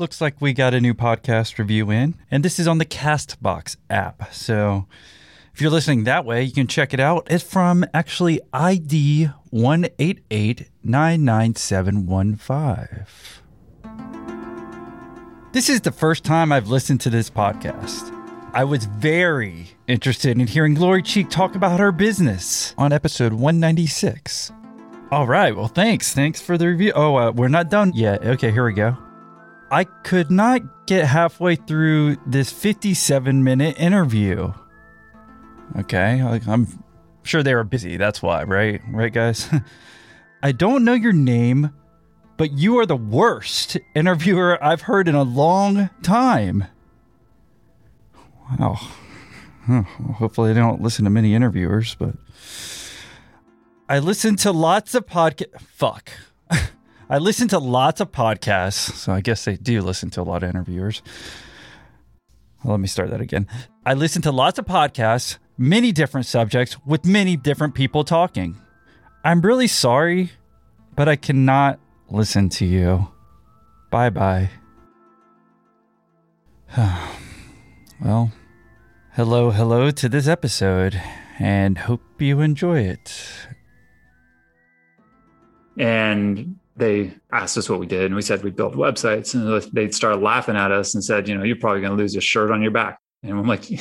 Looks like we got a new podcast review in, and this is on the Castbox app. So if you're listening that way, you can check it out. It's from actually ID 188-99715. This is the first time I've listened to this podcast. I was very interested in hearing Lori Cheek talk about her business on episode 196. All right, well, thanks. Thanks for the review. Oh, uh, we're not done yet. Okay, here we go. I could not get halfway through this 57 minute interview. Okay, I'm sure they were busy. That's why, right? Right, guys? I don't know your name, but you are the worst interviewer I've heard in a long time. Wow. Hopefully, they don't listen to many interviewers, but I listen to lots of podcast. Fuck. I listen to lots of podcasts, so I guess they do listen to a lot of interviewers. Let me start that again. I listen to lots of podcasts, many different subjects, with many different people talking. I'm really sorry, but I cannot listen to you. Bye bye. well, hello, hello to this episode, and hope you enjoy it. And they asked us what we did and we said we built websites and they started laughing at us and said you know you're probably going to lose your shirt on your back. And i'm like you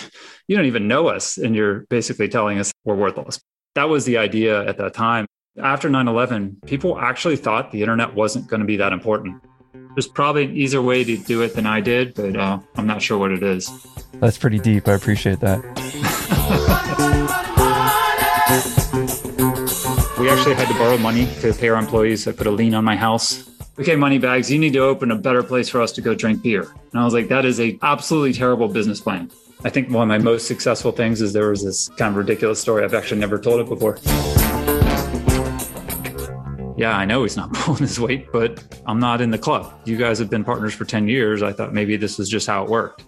don't even know us and you're basically telling us we're worthless. That was the idea at that time. After 9-11 people actually thought the internet wasn't going to be that important. There's probably an easier way to do it than i did but uh, i'm not sure what it is. That's pretty deep. I appreciate that We actually had to borrow money to pay our employees. I put a lien on my house. Okay, Moneybags, you need to open a better place for us to go drink beer. And I was like, that is a absolutely terrible business plan. I think one of my most successful things is there was this kind of ridiculous story. I've actually never told it before. Yeah, I know he's not pulling his weight, but I'm not in the club. You guys have been partners for 10 years. I thought maybe this is just how it worked.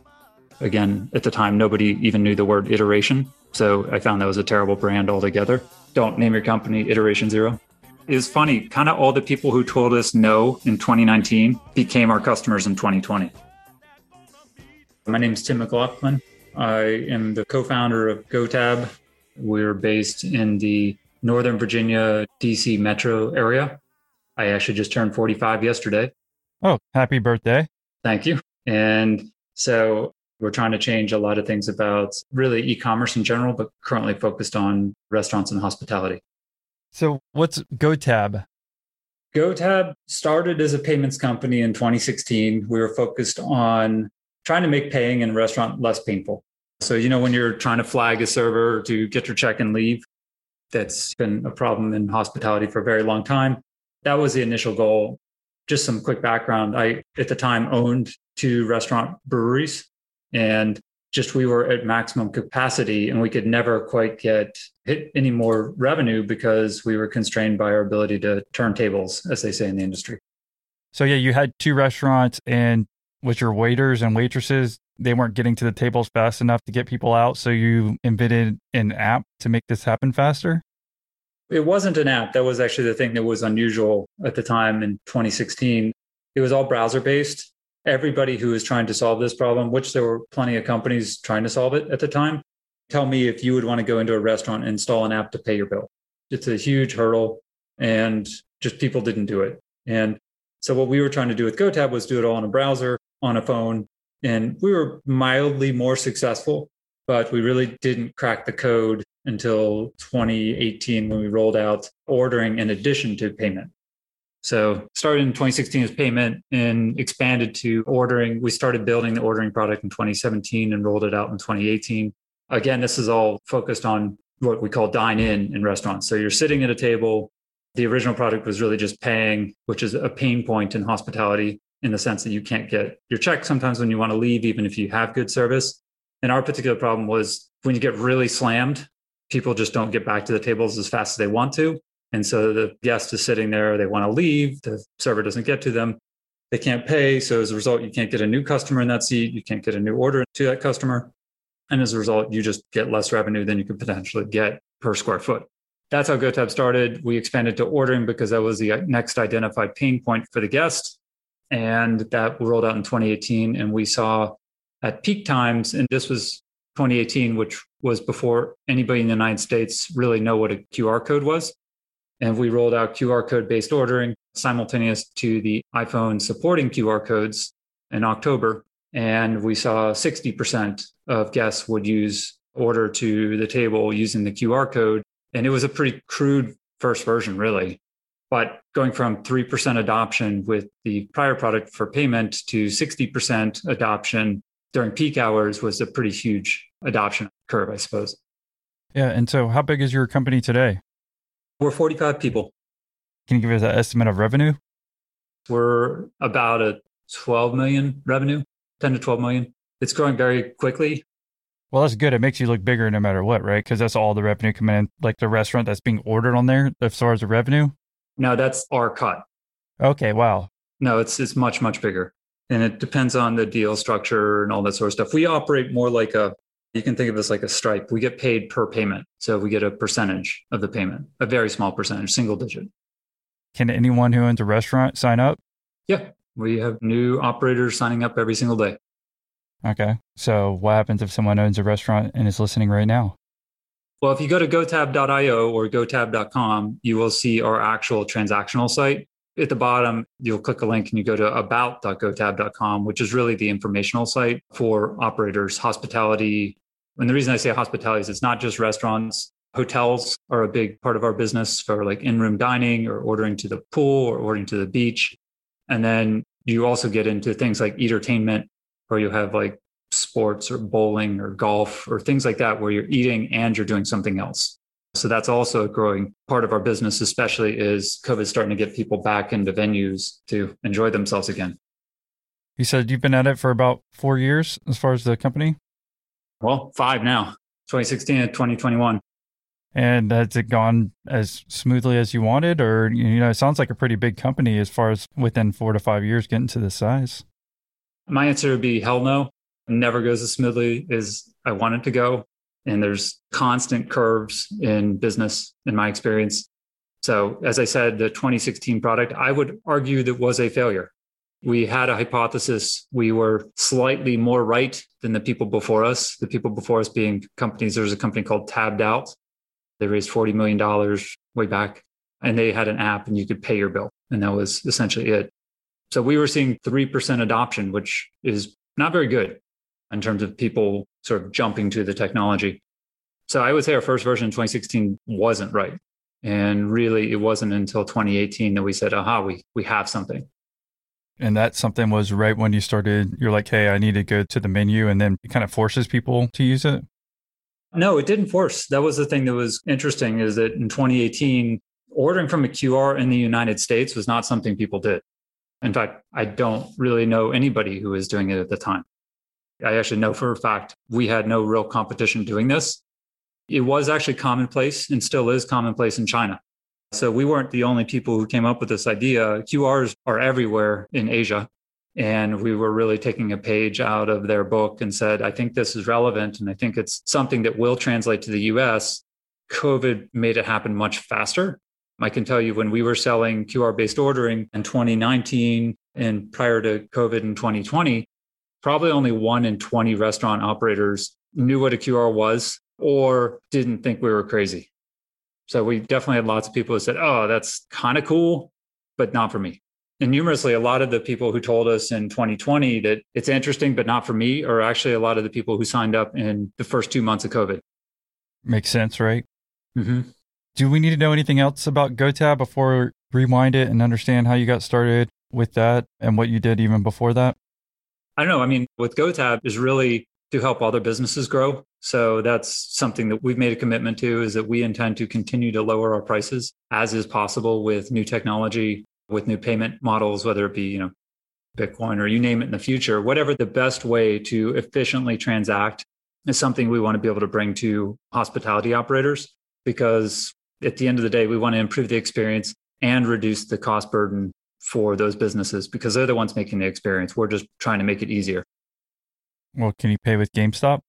Again, at the time, nobody even knew the word iteration. So I found that was a terrible brand altogether. Don't name your company iteration zero. Is funny kind of all the people who told us no in 2019 became our customers in 2020 my name is tim mclaughlin. I am the co-founder of gotab. We're based in the northern virginia dc metro area. I actually just turned 45 yesterday. Oh happy birthday. Thank you. And so we're trying to change a lot of things about really e commerce in general, but currently focused on restaurants and hospitality. So, what's GoTab? GoTab started as a payments company in 2016. We were focused on trying to make paying in a restaurant less painful. So, you know, when you're trying to flag a server to get your check and leave, that's been a problem in hospitality for a very long time. That was the initial goal. Just some quick background. I, at the time, owned two restaurant breweries and just we were at maximum capacity and we could never quite get hit any more revenue because we were constrained by our ability to turn tables as they say in the industry. So yeah you had two restaurants and with your waiters and waitresses they weren't getting to the tables fast enough to get people out. So you invented an app to make this happen faster? It wasn't an app. That was actually the thing that was unusual at the time in 2016 it was all browser based everybody who is trying to solve this problem, which there were plenty of companies trying to solve it at the time, tell me if you would want to go into a restaurant and install an app to pay your bill. It's a huge hurdle and just people didn't do it. And so what we were trying to do with GoTab was do it all on a browser, on a phone, and we were mildly more successful, but we really didn't crack the code until 2018 when we rolled out ordering in addition to payment. So started in 2016 as payment and expanded to ordering. We started building the ordering product in 2017 and rolled it out in 2018. Again, this is all focused on what we call dine in in restaurants. So you're sitting at a table. The original product was really just paying, which is a pain point in hospitality in the sense that you can't get your check sometimes when you want to leave, even if you have good service. And our particular problem was when you get really slammed, people just don't get back to the tables as fast as they want to. And so the guest is sitting there, they want to leave, the server doesn't get to them, they can't pay. So as a result, you can't get a new customer in that seat, you can't get a new order to that customer. And as a result, you just get less revenue than you could potentially get per square foot. That's how GoTab started. We expanded to ordering because that was the uh, next identified pain point for the guest. And that rolled out in 2018. And we saw at peak times, and this was 2018, which was before anybody in the United States really know what a QR code was. And we rolled out QR code based ordering simultaneous to the iPhone supporting QR codes in October. And we saw 60% of guests would use order to the table using the QR code. And it was a pretty crude first version, really. But going from 3% adoption with the prior product for payment to 60% adoption during peak hours was a pretty huge adoption curve, I suppose. Yeah. And so, how big is your company today? We're 45 people. Can you give us an estimate of revenue? We're about a 12 million revenue, 10 to 12 million. It's growing very quickly. Well, that's good. It makes you look bigger no matter what, right? Because that's all the revenue coming in, like the restaurant that's being ordered on there as far as the revenue. No, that's our cut. Okay. Wow. No, it's it's much much bigger, and it depends on the deal structure and all that sort of stuff. We operate more like a you can think of this like a stripe. We get paid per payment. So we get a percentage of the payment, a very small percentage, single digit. Can anyone who owns a restaurant sign up? Yeah. We have new operators signing up every single day. Okay. So what happens if someone owns a restaurant and is listening right now? Well, if you go to gotab.io or gotab.com, you will see our actual transactional site. At the bottom, you'll click a link and you go to about.gotab.com, which is really the informational site for operators, hospitality, and the reason I say hospitality is it's not just restaurants. Hotels are a big part of our business for like in room dining or ordering to the pool or ordering to the beach. And then you also get into things like entertainment, where you have like sports or bowling or golf or things like that, where you're eating and you're doing something else. So that's also a growing part of our business, especially is COVID starting to get people back into venues to enjoy themselves again. You said you've been at it for about four years as far as the company? Well, five now, 2016 and 2021. And has it gone as smoothly as you wanted? Or, you know, it sounds like a pretty big company as far as within four to five years getting to this size. My answer would be hell no. It never goes as smoothly as I want it to go. And there's constant curves in business, in my experience. So, as I said, the 2016 product, I would argue that was a failure. We had a hypothesis. We were slightly more right than the people before us. The people before us being companies. There was a company called Tabbed Out. They raised $40 million way back and they had an app and you could pay your bill. And that was essentially it. So we were seeing 3% adoption, which is not very good in terms of people sort of jumping to the technology. So I would say our first version in 2016 wasn't right. And really, it wasn't until 2018 that we said, aha, we, we have something. And that something was right when you started, you're like, hey, I need to go to the menu. And then it kind of forces people to use it. No, it didn't force. That was the thing that was interesting is that in 2018, ordering from a QR in the United States was not something people did. In fact, I don't really know anybody who was doing it at the time. I actually know for a fact we had no real competition doing this. It was actually commonplace and still is commonplace in China. So we weren't the only people who came up with this idea. QRs are everywhere in Asia. And we were really taking a page out of their book and said, I think this is relevant. And I think it's something that will translate to the US. COVID made it happen much faster. I can tell you when we were selling QR based ordering in 2019 and prior to COVID in 2020, probably only one in 20 restaurant operators knew what a QR was or didn't think we were crazy. So we definitely had lots of people who said, oh, that's kind of cool, but not for me. And numerously, a lot of the people who told us in 2020 that it's interesting, but not for me, are actually a lot of the people who signed up in the first two months of COVID. Makes sense, right? Mm-hmm. Do we need to know anything else about GoTab before rewind it and understand how you got started with that and what you did even before that? I don't know. I mean, with GoTab is really to help other businesses grow. So that's something that we've made a commitment to is that we intend to continue to lower our prices as is possible with new technology, with new payment models, whether it be, you know, Bitcoin or you name it in the future, whatever the best way to efficiently transact is something we want to be able to bring to hospitality operators because at the end of the day, we want to improve the experience and reduce the cost burden for those businesses because they're the ones making the experience. We're just trying to make it easier. Well, can you pay with GameStop?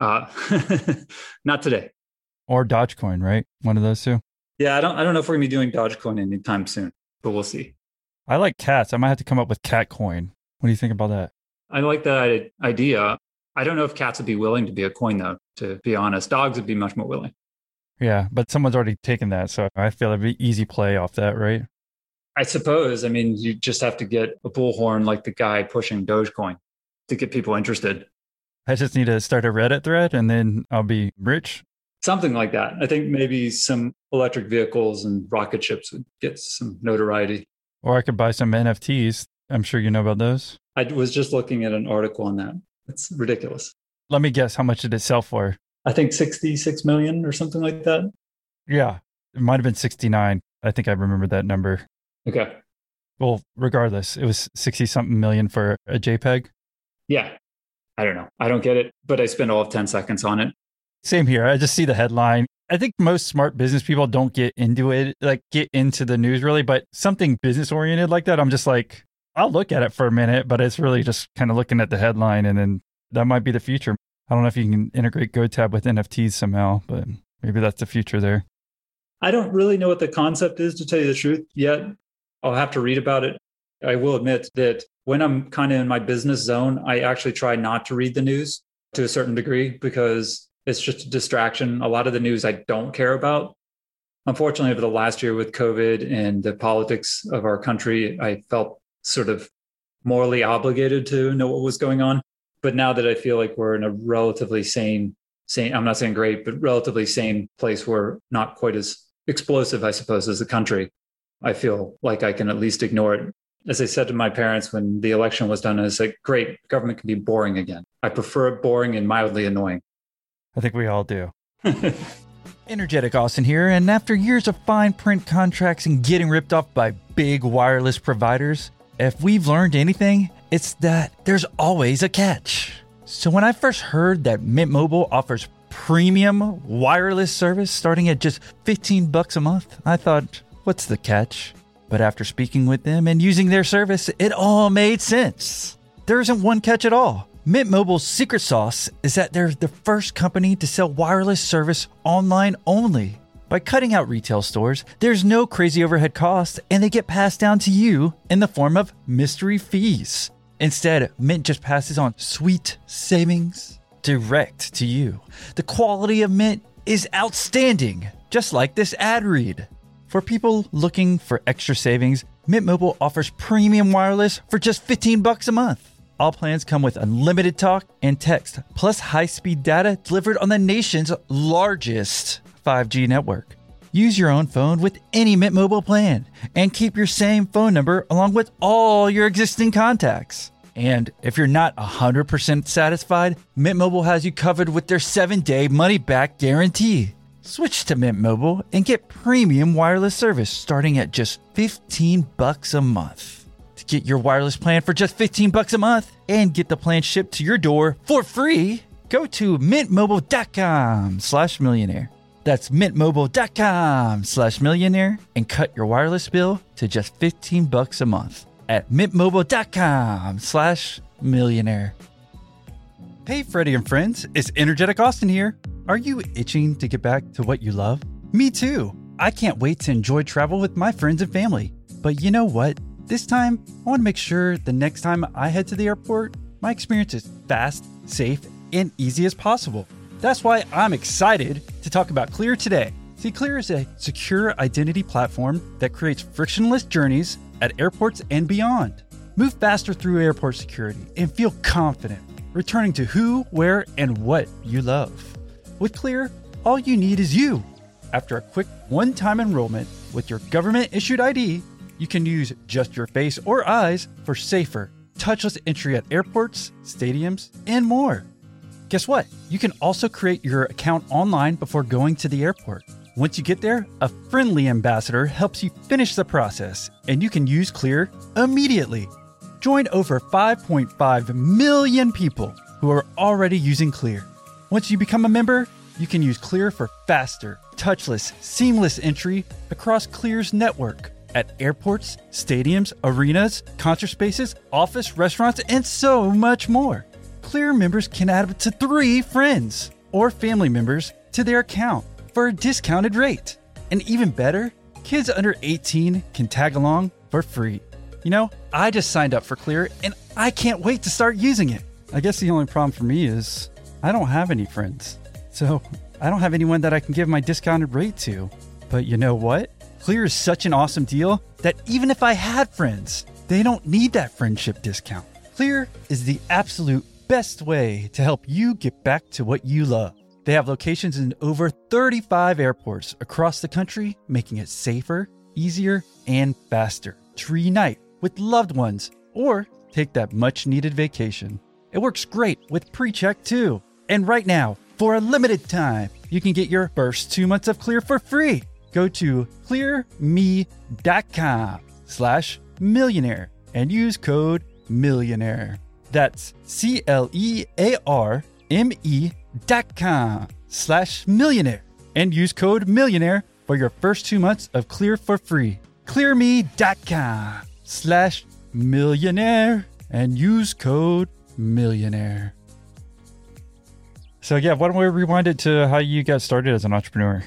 Uh, not today. Or Dogecoin, right? One of those two. Yeah, I don't. I don't know if we're gonna be doing Dogecoin anytime soon, but we'll see. I like cats. I might have to come up with Catcoin. What do you think about that? I like that idea. I don't know if cats would be willing to be a coin, though, to be honest. Dogs would be much more willing. Yeah, but someone's already taken that. So I feel it'd be easy play off that, right? I suppose. I mean, you just have to get a bullhorn like the guy pushing Dogecoin to get people interested. I just need to start a Reddit thread and then I'll be rich. Something like that. I think maybe some electric vehicles and rocket ships would get some notoriety. Or I could buy some NFTs. I'm sure you know about those. I was just looking at an article on that. It's ridiculous. Let me guess, how much did it sell for? I think 66 million or something like that. Yeah, it might have been 69. I think I remember that number. Okay. Well, regardless, it was 60 something million for a JPEG. Yeah. I don't know. I don't get it, but I spent all of 10 seconds on it. Same here. I just see the headline. I think most smart business people don't get into it, like get into the news really, but something business oriented like that, I'm just like, I'll look at it for a minute, but it's really just kind of looking at the headline and then that might be the future. I don't know if you can integrate GoTab with NFTs somehow, but maybe that's the future there. I don't really know what the concept is to tell you the truth yet. I'll have to read about it. I will admit that when I'm kind of in my business zone, I actually try not to read the news to a certain degree because it's just a distraction. A lot of the news I don't care about. Unfortunately, over the last year with COVID and the politics of our country, I felt sort of morally obligated to know what was going on. But now that I feel like we're in a relatively sane, sane, I'm not saying great, but relatively sane place where not quite as explosive, I suppose, as the country, I feel like I can at least ignore it as I said to my parents when the election was done, I was like, great, government can be boring again. I prefer it boring and mildly annoying. I think we all do. Energetic Austin here, and after years of fine print contracts and getting ripped off by big wireless providers, if we've learned anything, it's that there's always a catch. So when I first heard that Mint Mobile offers premium wireless service starting at just 15 bucks a month, I thought, what's the catch? But after speaking with them and using their service, it all made sense. There isn't one catch at all. Mint Mobile's secret sauce is that they're the first company to sell wireless service online only. By cutting out retail stores, there's no crazy overhead costs, and they get passed down to you in the form of mystery fees. Instead, Mint just passes on sweet savings direct to you. The quality of Mint is outstanding, just like this ad read. For people looking for extra savings, Mint Mobile offers premium wireless for just 15 bucks a month. All plans come with unlimited talk and text, plus high-speed data delivered on the nation's largest 5G network. Use your own phone with any Mint Mobile plan and keep your same phone number along with all your existing contacts. And if you're not 100% satisfied, Mint Mobile has you covered with their 7-day money-back guarantee. Switch to Mint Mobile and get premium wireless service starting at just 15 bucks a month. To get your wireless plan for just 15 bucks a month and get the plan shipped to your door for free, go to mintmobile.com slash millionaire. That's mintmobile.com slash millionaire and cut your wireless bill to just 15 bucks a month at mintmobile.com slash millionaire. Hey, Freddie and friends, it's Energetic Austin here. Are you itching to get back to what you love? Me too. I can't wait to enjoy travel with my friends and family. But you know what? This time, I want to make sure the next time I head to the airport, my experience is fast, safe, and easy as possible. That's why I'm excited to talk about Clear today. See, Clear is a secure identity platform that creates frictionless journeys at airports and beyond. Move faster through airport security and feel confident returning to who, where, and what you love. With Clear, all you need is you. After a quick one time enrollment with your government issued ID, you can use just your face or eyes for safer, touchless entry at airports, stadiums, and more. Guess what? You can also create your account online before going to the airport. Once you get there, a friendly ambassador helps you finish the process, and you can use Clear immediately. Join over 5.5 million people who are already using Clear. Once you become a member, you can use Clear for faster, touchless, seamless entry across Clear's network at airports, stadiums, arenas, concert spaces, office, restaurants, and so much more. Clear members can add up to three friends or family members to their account for a discounted rate. And even better, kids under 18 can tag along for free. You know, I just signed up for Clear and I can't wait to start using it. I guess the only problem for me is I don't have any friends. So I don't have anyone that I can give my discounted rate to. But you know what? Clear is such an awesome deal that even if I had friends, they don't need that friendship discount. Clear is the absolute best way to help you get back to what you love. They have locations in over 35 airports across the country, making it safer, easier, and faster to reunite with loved ones or take that much needed vacation. It works great with pre check too. And right now, for a limited time, you can get your first two months of Clear for free. Go to clearme.com slash millionaire and use code millionaire. That's C L E A R M E dot com slash millionaire and use code millionaire for your first two months of Clear for free. Clearme.com slash millionaire and use code millionaire. So yeah, why don't we rewind it to how you got started as an entrepreneur?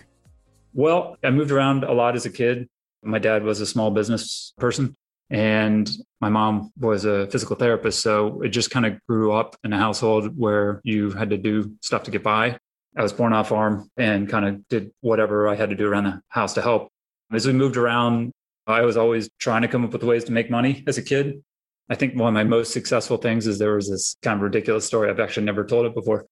Well, I moved around a lot as a kid. My dad was a small business person and my mom was a physical therapist. So it just kind of grew up in a household where you had to do stuff to get by. I was born off farm and kind of did whatever I had to do around the house to help. As we moved around, I was always trying to come up with ways to make money as a kid. I think one of my most successful things is there was this kind of ridiculous story. I've actually never told it before.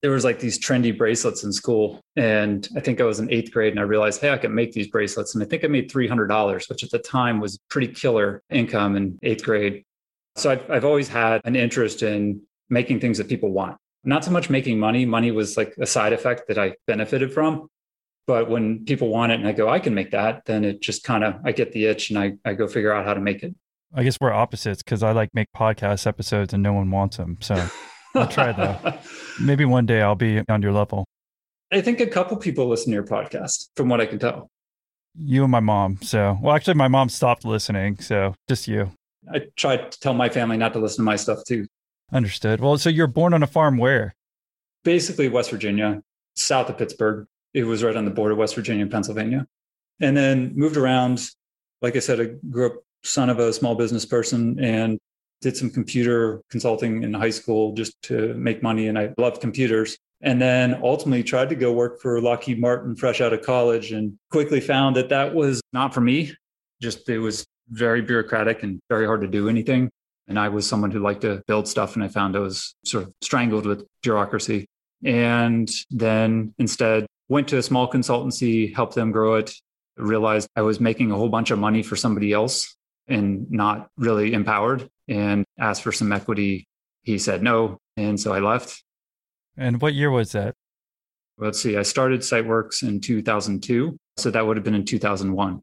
There was like these trendy bracelets in school and i think i was in eighth grade and i realized hey i can make these bracelets and i think i made $300 which at the time was pretty killer income in eighth grade. So I've, I've always had an interest in making things that people want. Not so much making money. Money was like a side effect that i benefited from. But when people want it and i go i can make that then it just kind of i get the itch and I, I go figure out how to make it I guess we're opposites because I like make podcast episodes and no one wants them. So I'll try though. Maybe one day I'll be on your level. I think a couple people listen to your podcast, from what I can tell. You and my mom. So, well, actually, my mom stopped listening. So, just you. I tried to tell my family not to listen to my stuff too. Understood. Well, so you're born on a farm where? Basically, West Virginia, south of Pittsburgh. It was right on the border of West Virginia and Pennsylvania. And then moved around. Like I said, I grew up son of a small business person and did some computer consulting in high school just to make money. And I loved computers. And then ultimately tried to go work for Lockheed Martin fresh out of college and quickly found that that was not for me. Just it was very bureaucratic and very hard to do anything. And I was someone who liked to build stuff. And I found I was sort of strangled with bureaucracy. And then instead went to a small consultancy, helped them grow it, realized I was making a whole bunch of money for somebody else and not really empowered and asked for some equity. He said no. And so I left. And what year was that? Let's see. I started SiteWorx in 2002. So that would have been in 2001.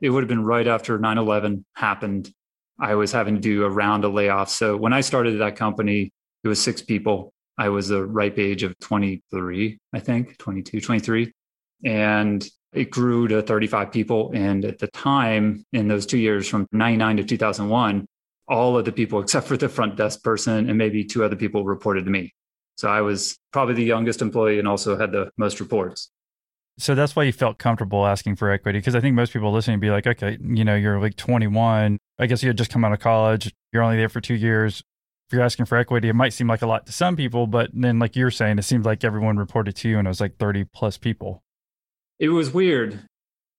It would have been right after 9 11 happened. I was having to do a round of layoffs. So when I started that company, it was six people. I was the ripe age of 23, I think, 22, 23. And it grew to 35 people. And at the time, in those two years from 99 to 2001, all of the people except for the front desk person and maybe two other people reported to me. So I was probably the youngest employee and also had the most reports. So that's why you felt comfortable asking for equity because I think most people listening be like, okay, you know, you're like 21. I guess you had just come out of college. You're only there for two years. If you're asking for equity, it might seem like a lot to some people, but then, like you're saying, it seems like everyone reported to you and it was like 30 plus people. It was weird.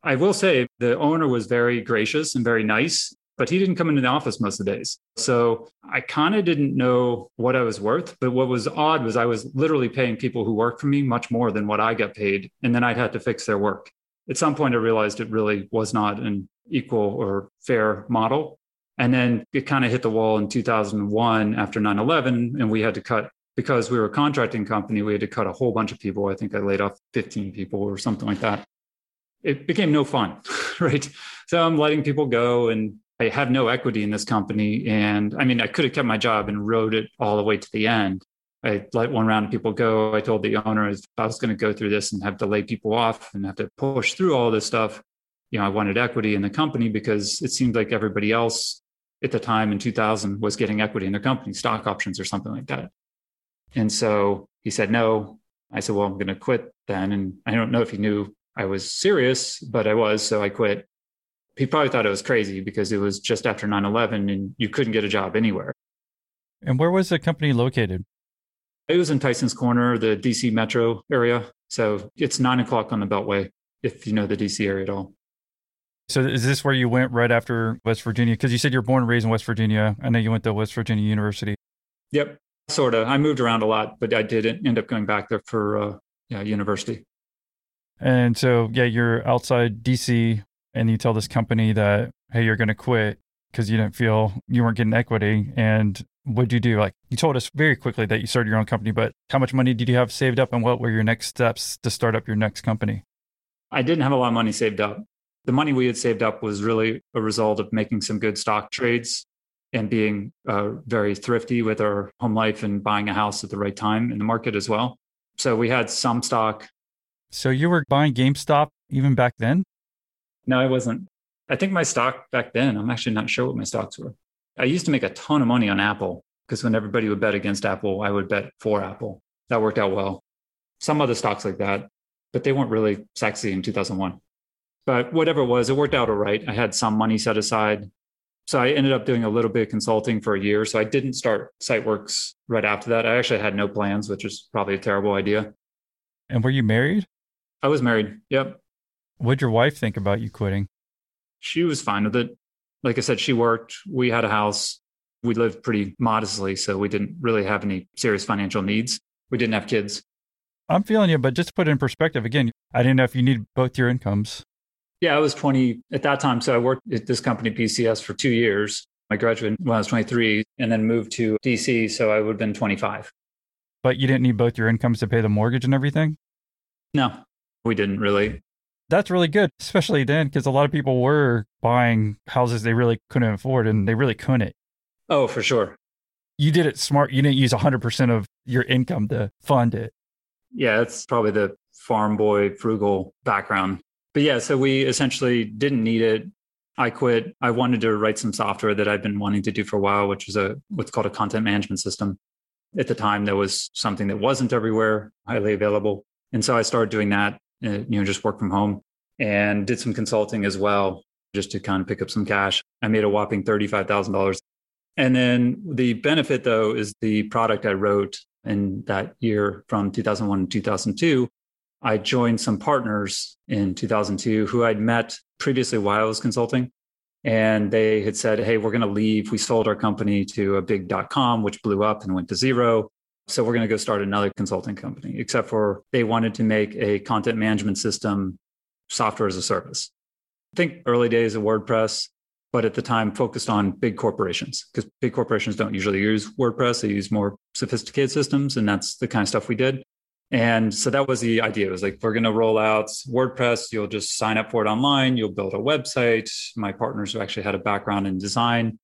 I will say the owner was very gracious and very nice but he didn't come into the office most of the days. So I kind of didn't know what I was worth. But what was odd was I was literally paying people who worked for me much more than what I got paid. And then I'd have to fix their work. At some point, I realized it really was not an equal or fair model. And then it kind of hit the wall in 2001 after 9 11. And we had to cut because we were a contracting company, we had to cut a whole bunch of people. I think I laid off 15 people or something like that. It became no fun, right? So I'm letting people go and I have no equity in this company. And I mean, I could have kept my job and rode it all the way to the end. I let one round of people go. I told the owner I was going to go through this and have to lay people off and have to push through all this stuff, you know, I wanted equity in the company because it seemed like everybody else at the time in 2000 was getting equity in their company, stock options or something like that. And so he said no. I said, well, I'm going to quit then. And I don't know if he knew I was serious, but I was. So I quit he probably thought it was crazy because it was just after 9 11 and you couldn't get a job anywhere. And where was the company located? It was in Tyson's Corner, the DC metro area. So it's nine o'clock on the Beltway, if you know the DC area at all. So is this where you went right after West Virginia? Because you said you're born and raised in West Virginia. I know you went to West Virginia University. Yep, sort of. I moved around a lot, but I didn't end up going back there for uh, yeah, university. And so, yeah, you're outside DC and you tell this company that, hey, you're going to quit because you didn't feel you weren't getting equity. And what'd you do? Like you told us very quickly that you started your own company, but how much money did you have saved up and what were your next steps to start up your next company? I didn't have a lot of money saved up. The money we had saved up was really a result of making some good stock trades and being uh, very thrifty with our home life and buying a house at the right time in the market as well. So we had some stock. So you were buying GameStop even back then? No, I wasn't. I think my stock back then, I'm actually not sure what my stocks were. I used to make a ton of money on Apple because when everybody would bet against Apple, I would bet for Apple. That worked out well. Some other stocks like that, but they weren't really sexy in 2001. But whatever it was, it worked out all right. I had some money set aside. So I ended up doing a little bit of consulting for a year. So I didn't start SiteWorx right after that. I actually had no plans, which is probably a terrible idea. And were you married? I was married. Yep. What'd your wife think about you quitting? She was fine with it. Like I said, she worked. We had a house. We lived pretty modestly. So we didn't really have any serious financial needs. We didn't have kids. I'm feeling you, but just to put it in perspective, again, I didn't know if you need both your incomes. Yeah, I was 20 at that time. So I worked at this company, PCS, for two years. I graduated when I was 23 and then moved to DC. So I would have been 25. But you didn't need both your incomes to pay the mortgage and everything? No, we didn't really. That's really good, especially then, because a lot of people were buying houses they really couldn't afford and they really couldn't. Oh, for sure. You did it smart. You didn't use 100% of your income to fund it. Yeah, that's probably the farm boy frugal background. But yeah, so we essentially didn't need it. I quit. I wanted to write some software that I've been wanting to do for a while, which was a what's called a content management system. At the time, there was something that wasn't everywhere, highly available, and so I started doing that. Uh, you know, just work from home and did some consulting as well, just to kind of pick up some cash. I made a whopping thirty-five thousand dollars. And then the benefit, though, is the product I wrote in that year from 2001 to 2002 I joined some partners in 2002 who I'd met previously while I was consulting. And they had said, Hey, we're going to leave. We sold our company to a big dot com, which blew up and went to zero. So we're going to go start another consulting company, except for they wanted to make a content management system software as a service. I think early days of WordPress, but at the time focused on big corporations because big corporations don't usually use WordPress. They use more sophisticated systems. And that's the kind of stuff we did. And so that was the idea. It was like, we're going to roll out WordPress. You'll just sign up for it online. You'll build a website. My partners who actually had a background in design,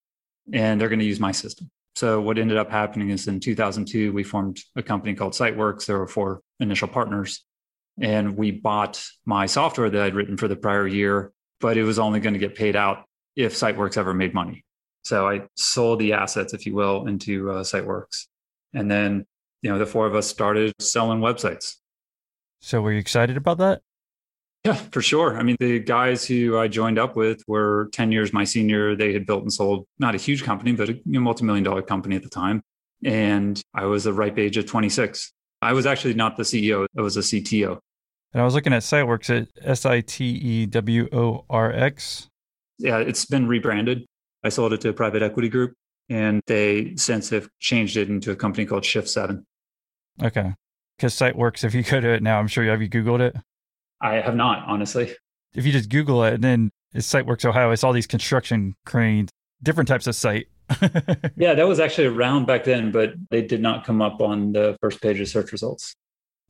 and they're going to use my system. So what ended up happening is in 2002, we formed a company called SiteWorx. There were four initial partners, and we bought my software that I'd written for the prior year, but it was only going to get paid out if SiteWorx ever made money. So I sold the assets, if you will, into uh, SiteWorx. And then you know, the four of us started selling websites. So were you excited about that? Yeah, for sure. I mean, the guys who I joined up with were 10 years my senior. They had built and sold not a huge company, but a multi-million dollar company at the time. And I was the ripe age of 26. I was actually not the CEO, I was a CTO. And I was looking at SiteWorx at S I T E W O R X. Yeah, it's been rebranded. I sold it to a private equity group and they since have changed it into a company called Shift Seven. Okay, because SiteWorx. If you go to it now, I'm sure you have you Googled it. I have not, honestly. If you just Google it, and then it's SiteWorks Ohio. It's all these construction cranes, different types of site. yeah, that was actually around back then, but they did not come up on the first page of search results.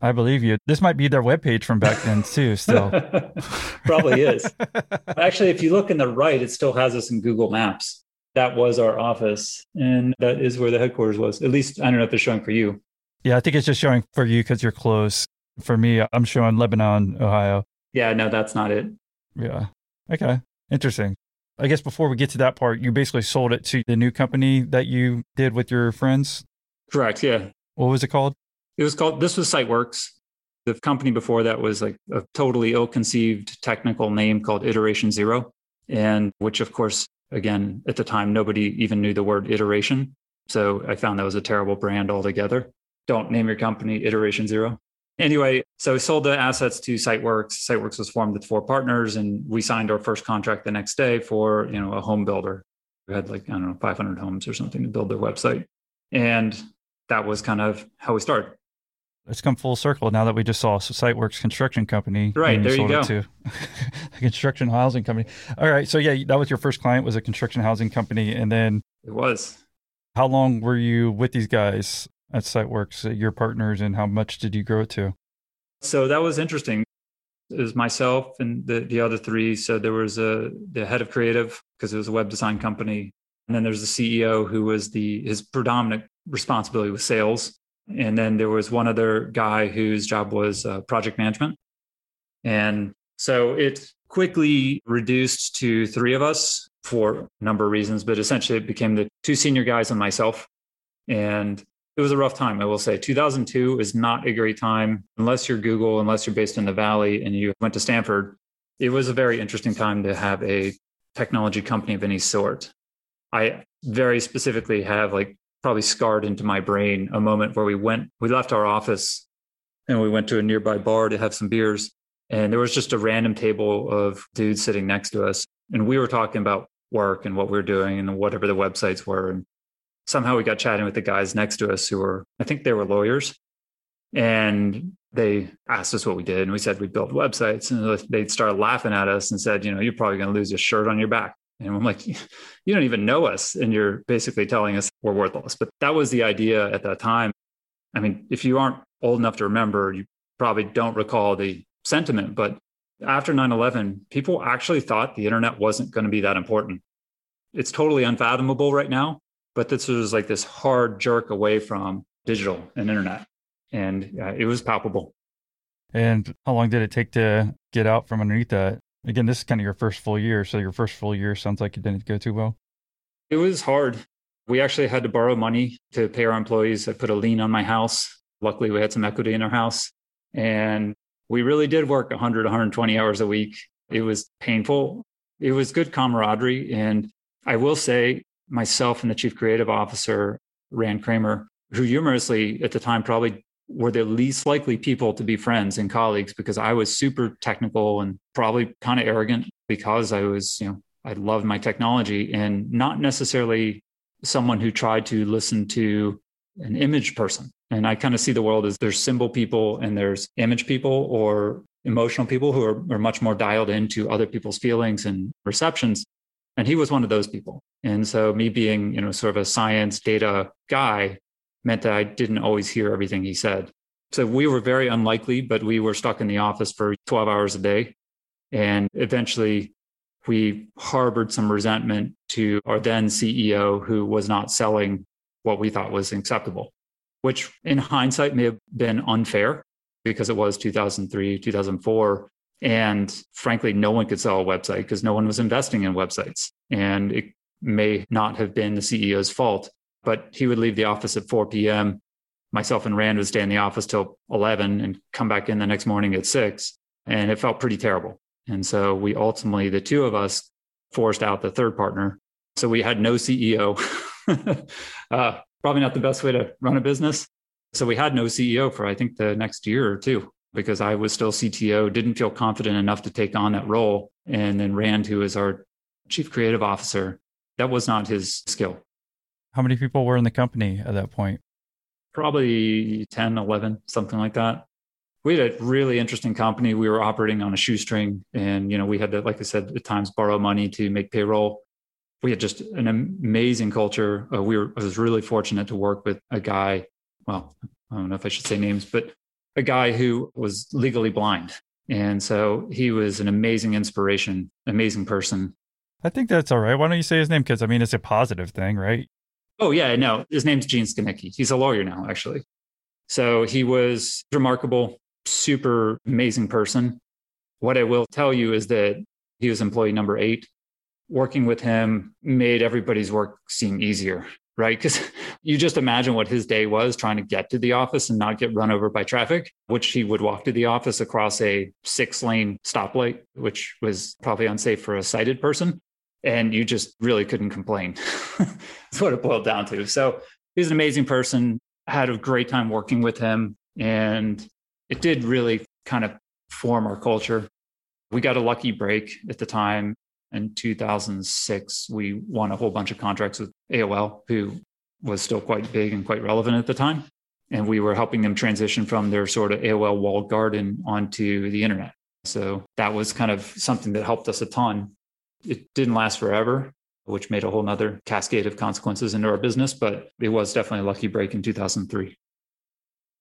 I believe you. This might be their webpage from back then too. Still, probably is. Actually, if you look in the right, it still has us in Google Maps that was our office and that is where the headquarters was. At least i don't know if it's showing for you. Yeah i think it's just showing for you because you're close. For me i'm showing lebanon ohio. Yeah no that's not it. Yeah. Okay. Interesting. I guess before we get to that part you basically sold it to the new company that you did with your friends? Correct yeah. What was it called? It was called this was SiteWorx. The company before that was like a totally ill-conceived technical name called iteration zero And which, of course, again, at the time, nobody even knew the word iteration. So I found that was a terrible brand altogether. Don't name your company Iteration Zero. Anyway, so we sold the assets to SiteWorx. SiteWorx was formed with four partners, and we signed our first contract the next day for you know a home builder who had like I don't know 500 homes or something to build their website, and that was kind of how we started. It's come full circle now that we just saw a Siteworks construction company. Right there, you go. To a construction housing company. All right, so yeah, that was your first client was a construction housing company, and then it was. How long were you with these guys? at SiteWorx, uh, your partners, and how much did you grow it to? So that was interesting. It was myself and the, the other three. So there was a the head of creative because it was a web design company, and then there's the CEO who was the his predominant responsibility was sales, and then there was one other guy whose job was uh, project management, and so it quickly reduced to three of us for a number of reasons, but essentially it became the two senior guys and myself. And it was a rough time, I will say. 2002 is not a great time unless you're Google, unless you're based in the Valley and you went to Stanford. It was a very interesting time to have a technology company of any sort. I very specifically have like probably scarred into my brain a moment where we went, we left our office and we went to a nearby bar to have some beers. And there was just a random table of dudes sitting next to us. And we were talking about work and what we were doing and whatever the websites were. And somehow we got chatting with the guys next to us who were, I think they were lawyers. And they asked us what we did. And we said we built websites. And they started laughing at us and said, you know, you're probably going to lose your shirt on your back. And I'm like, you don't even know us. And you're basically telling us we're worthless. But that was the idea at that time. I mean, if you aren't old enough to remember, you probably don't recall the sentiment. But after 9 11, people actually thought the internet wasn't going to be that important. It's totally unfathomable right now but this was like this hard jerk away from digital and internet and uh, it was palpable and how long did it take to get out from underneath that again this is kind of your first full year so your first full year sounds like it didn't go too well. It was hard. We actually had to borrow money to pay our employees. I put a lien on my house. Luckily we had some equity in our house. And we really did work 100 120 hours a week. It was painful. It was good camaraderie. And i will say myself and the chief creative officer, Rand Kramer, who humorously at the time probably were the least likely people to be friends and colleagues because I was super technical and probably kind of arrogant because I was, you know, I loved my technology and not necessarily someone who tried to listen to an image person. And I kind of see the world as there's symbol people and there's image people or emotional people who are, are much more dialed into other people's feelings and receptions. And he was one of those people. And so me being, you know, sort of a science data guy meant that I didn't always hear everything he said. So we were very unlikely, but we were stuck in the office for 12 hours a day. And eventually we harbored some resentment to our then CEO who was not selling what we thought was acceptable, which in hindsight may have been unfair because it was 2003, 2004. And frankly, no one could sell a website because no one was investing in websites. And it may not have been the CEO's fault, but he would leave the office at 4 p.m. Myself and Rand would stay in the office till 11 and come back in the next morning at 6. And it felt pretty terrible. And so we ultimately, the two of us, forced out the third partner. So we had no CEO. uh, probably not the best way to run a business. So we had no CEO for, I think, the next year or two because I was still CTO, didn't feel confident enough to take on that role. And then Rand, who is our chief creative officer, that was not his skill. How many people were in the company at that point? Probably 10, 11, something like that. We had a really interesting company. We were operating on a shoestring and, you know, we had to, like I said, at times borrow money to make payroll. We had just an amazing culture. Uh, we were, I was really fortunate to work with a guy. Well, I don't know if I should say names, but a guy who was legally blind. And so he was an amazing inspiration, amazing person. I think that's all right. Why don't you say his name? Because I mean, it's a positive thing, right? Oh, yeah. No, his name's Gene Skanicki. He's a lawyer now, actually. So he was remarkable, super amazing person. What I will tell you is that he was employee number eight. working with him made everybody's work seem easier, right? Because you just imagine what his day was trying to get to the office and not get run over by traffic, which he would walk to the office across a six lane stoplight, which was probably unsafe for a sighted person. And you just really couldn't complain. That's what it boiled down to. So he's an amazing person. I had a great time working with him. And it did really kind of form our culture. We got a lucky break at the time. In 2006, we won a whole bunch of contracts with AOL, who was still quite big and quite relevant at the time. And we were helping them transition from their sort of AOL walled garden onto the internet. So that was kind of something that helped us a ton. It didn't last forever, which made a whole nother cascade of consequences into our business, but it was definitely a lucky break in 2003.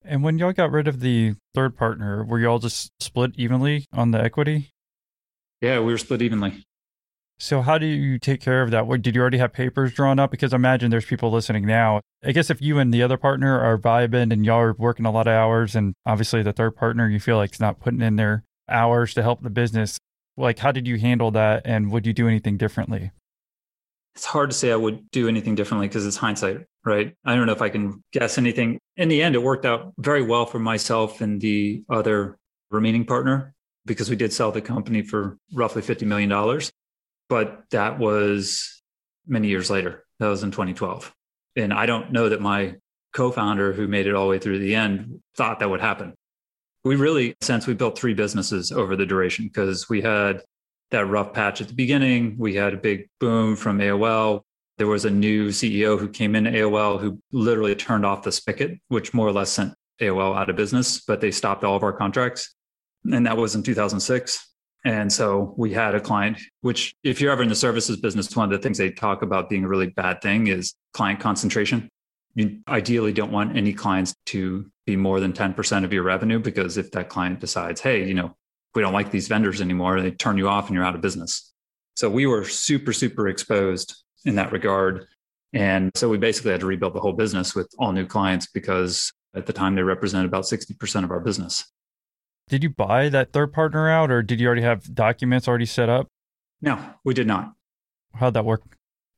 And when y'all got rid of the third partner, were y'all just split evenly on the equity? Yeah, we were split evenly. So how do you take care of that? Did you already have papers drawn up? Because I imagine there's people listening now. I guess if you and the other partner are vibing and y'all are working a lot of hours, and obviously the third partner you feel like is not putting in their hours to help the business, like how did you handle that, and would you do anything differently? It's hard to say I would do anything differently because it's hindsight, right? I don't know if I can guess anything. In the end, it worked out very well for myself and the other remaining partner because we did sell the company for roughly $50 million but that was many years later. That was in 2012. And I don't know that my co founder, who made it all the way through the end, thought that would happen. We really, since we built three businesses over the duration, because we had that rough patch at the beginning, we had a big boom from AOL. There was a new CEO who came in AOL who literally turned off the spigot, which more or less sent AOL out of business, but they stopped all of our contracts. And that was in 2006. And so we had a client, which, if you're ever in the services business, one of the things they talk about being a really bad thing is client concentration. You ideally don't want any clients to be more than 10% of your revenue because if that client decides, hey, you know, we don't like these vendors anymore, they turn you off and you're out of business. So we were super, super exposed in that regard. And so we basically had to rebuild the whole business with all new clients because at the time they represented about 60% of our business. Did you buy that third partner out or did you already have documents already set up? No, we did not. How'd that work?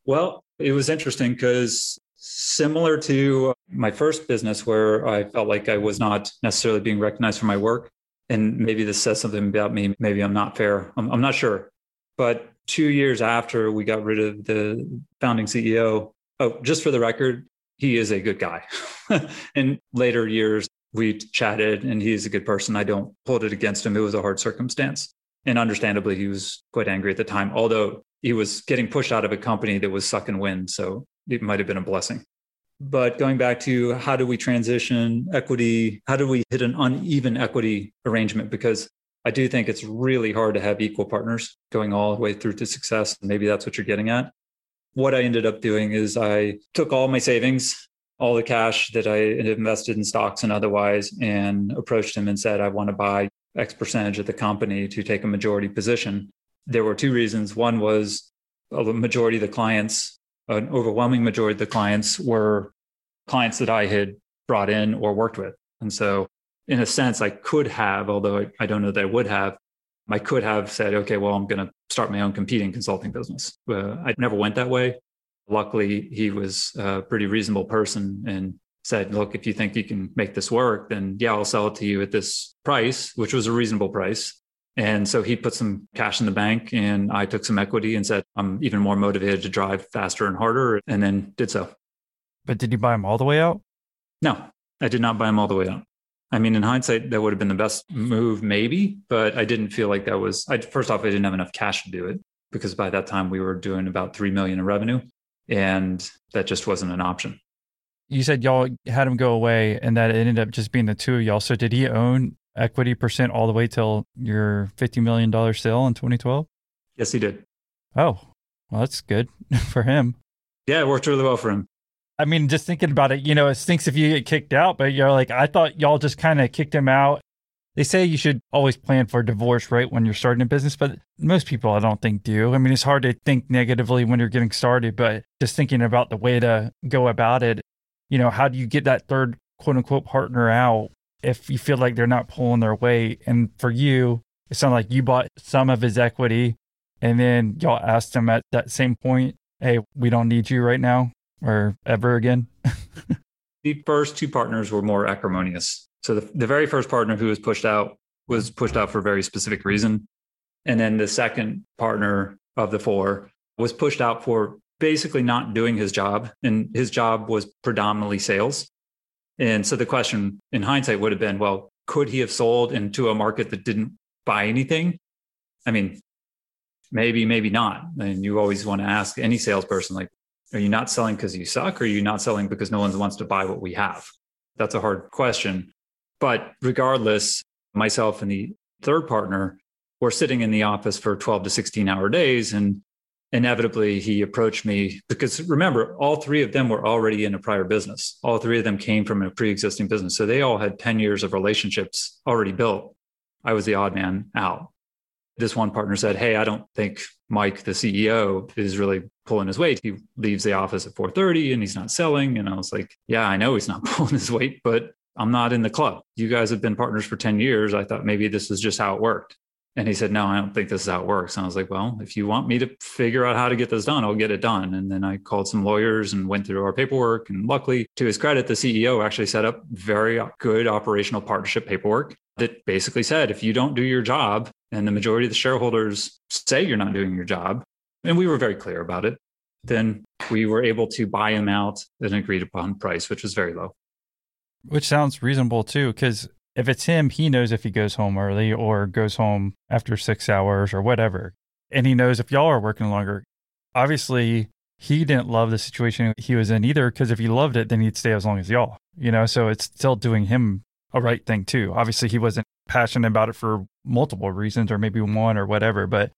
Well, it was interesting because similar to my first business where I felt like I was not necessarily being recognized for my work. And maybe this says something about me. Maybe I'm not fair. I'm, I'm not sure. But two years after we got rid of the founding CEO, oh, just for the record, he is a good guy. in later years, we chatted and he's a good person. I don't hold it against him. It was a hard circumstance. And understandably, he was quite angry at the time, although he was getting pushed out of a company that was sucking wind. So it might have been a blessing. But going back to how do we transition equity? How do we hit an uneven equity arrangement? Because I do think it's really hard to have equal partners going all the way through to success. Maybe that's what you're getting at. What I ended up doing is I took all my savings all the cash that I invested in stocks and otherwise and approached him and said, I want to buy X percentage of the company to take a majority position. There were two reasons. One was a majority of the clients, an overwhelming majority of the clients were clients that I had brought in or worked with. And so, in a sense, I could have, although I don't know that I would have, I could have said, okay, well, I'm going to start my own competing consulting business. Uh, I never went that way. Luckily, he was a pretty reasonable person and said, Look, if you think you can make this work, then yeah, I'll sell it to you at this price, which was a reasonable price. And so he put some cash in the bank and I took some equity and said, I'm even more motivated to drive faster and harder, and then did so. But did you buy him all the way out? No, I did not buy him all the way out. I mean, in hindsight, that would have been the best move, maybe, but I didn't feel like that was. I, first off, I didn't have enough cash to do it because by that time we were doing about three million in revenue, and that just wasn't an option. You said y'all had him go away and that it ended up just being the two of y'all. So did he own equity percent all the way till your $50 million sale in 2012? Yes, he did. Oh, well, that's good for him. Yeah, it worked really well for him. I mean, just thinking about it, you know, it stinks if you get kicked out, but you're like, I thought y'all just kind of kicked him out they say you should always plan for divorce right when you're starting a business, but most people I don't think do. I mean, it's hard to think negatively when you're getting started, but just thinking about the way to go about it, you know, how do you get that third quote unquote partner out if you feel like they're not pulling their weight? And for you, it sounded like you bought some of his equity And then y'all asked him at that same point, hey, we don't need you right now or ever again? the first two partners were more acrimonious. So the, the very first partner who was pushed out was pushed out for a very specific reason. And then the second partner of the four was pushed out for basically not doing his job. And his job was predominantly sales. And so the question in hindsight would have been well, could he have sold into a market that didn't buy anything? I mean, maybe, maybe not. And you always want to ask any salesperson, like, are you not selling because you suck? Or are you not selling because no one wants to buy what we have? That's a hard question. But regardless, myself and the third partner were sitting in the office for 12 to 16 hour days. And inevitably, he approached me because remember, all three of them were already in a prior business. All three of them came from a pre existing business. So they all had 10 years of relationships already built. I was the odd man out. This one partner said, Hey, I don't think Mike, the CEO, is really pulling his weight. He leaves the office at 4:30 and he's not selling. And I was like, Yeah, I know he's not pulling his weight, but I'm not in the club. You guys have been partners for 10 years. I thought maybe this is just how it worked. And he said, No, I don't think this is how it works. And I was like, Well, if you want me to figure out how to get this done, I'll get it done. And then I called some lawyers and went through our paperwork. And luckily, to his credit, the CEO actually set up very good operational partnership paperwork that basically said, if you don't do your job and the majority of the shareholders say you're not doing your job, and we were very clear about it, then we were able to buy him out at an agreed upon price, which was very low. Which sounds reasonable too, because if it's him, he knows if he goes home early or goes home after six hours or whatever. And he knows if y'all are working longer. Obviously, he didn't love the situation he was in either, because if he loved it, then he'd stay as long as y'all, you know? So it's still doing him a right thing too. Obviously, he wasn't passionate about it for multiple reasons or maybe one or whatever. But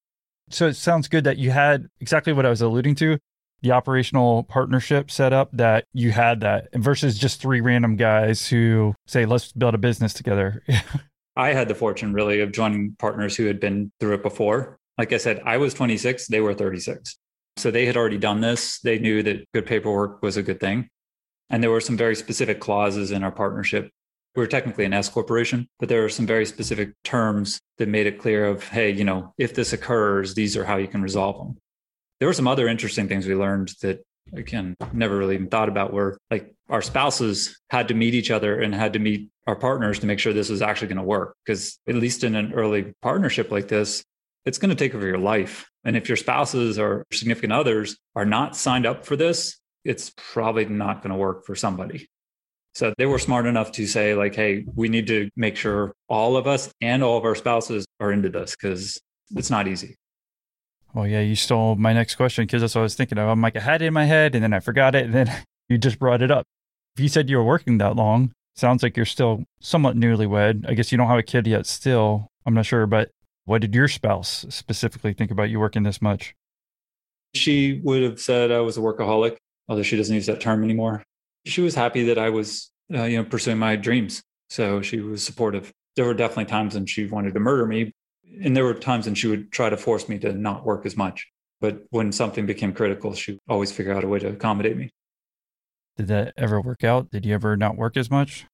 so it sounds good that you had exactly what I was alluding to the operational partnership set up that you had that versus just three random guys who say, let's build a business together. I had the fortune really of joining partners who had been through it before. Like I said, I was 26, they were 36. So they had already done this. They knew that good paperwork was a good thing. And there were some very specific clauses in our partnership. We were technically an S corporation, but there were some very specific terms that made it clear of, hey, you know, if this occurs, these are how you can resolve them there were some other interesting things we learned that again never really even thought about were like our spouses had to meet each other and had to meet our partners to make sure this was actually going to work. Because at least in an early partnership like this it's going to take over your life. And if your spouses or significant others are not signed up for this it's probably not going to work for somebody. So they were smart enough to say like hey we need to make sure all of us and all of our spouses are into this because it's not easy well, yeah, you stole my next question because that's what I was thinking of. I'm like, I had it in my head and then I forgot it. And then you just brought it up. If you said you were working that long, sounds like you're still somewhat newlywed. I guess you don't have a kid yet still. I'm not sure. But what did your spouse specifically think about you working this much? She would have said I was a workaholic, although she doesn't use that term anymore. She was happy that I was, uh, you know, pursuing my dreams. So she was supportive. There were definitely times when she wanted to murder me, and there were times when she would try to force me to not work as much. But when something became critical, she would always figure out a way to accommodate me. Did that ever work out? Did you ever not work as much?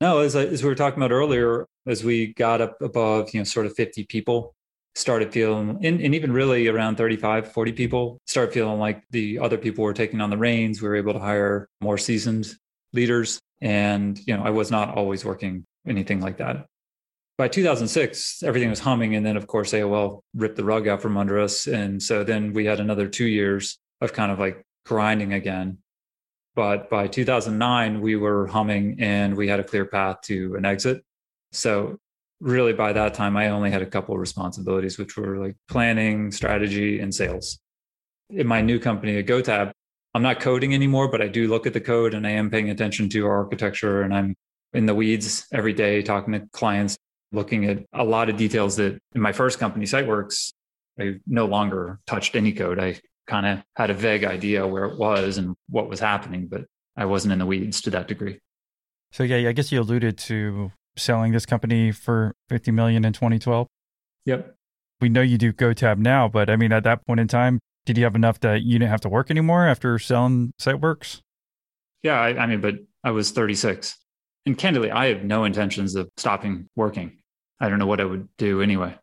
No, as, I, as we were talking about earlier, as we got up above, you know, sort of 50 people, started feeling, and, and even really around 35, 40 people, started feeling like the other people were taking on the reins. We were able to hire more seasoned leaders. And, you know, I was not always working anything like that by 2006, everything was humming. And then, of course, AOL ripped the rug out from under us. And so then we had another two years of kind of like grinding again. But by 2009, we were humming and we had a clear path to an exit. So, really, by that time, I only had a couple of responsibilities, which were like planning, strategy, and sales. In my new company at GoTab, I'm not coding anymore, but I do look at the code and I am paying attention to our architecture and I'm in the weeds every day talking to clients looking at a lot of details that in my first company, SiteWorx, I no longer touched any code. I kind of had a vague idea where it was and what was happening, but I wasn't in the weeds to that degree. So yeah, I guess you alluded to selling this company for 50 million in 2012. Yep. We know you do GoTab now, but I mean, at that point in time, did you have enough that you didn't have to work anymore after selling SiteWorx? Yeah, I, I mean, but I was 36. And candidly, I have no intentions of stopping working. I don't know what I would do anyway.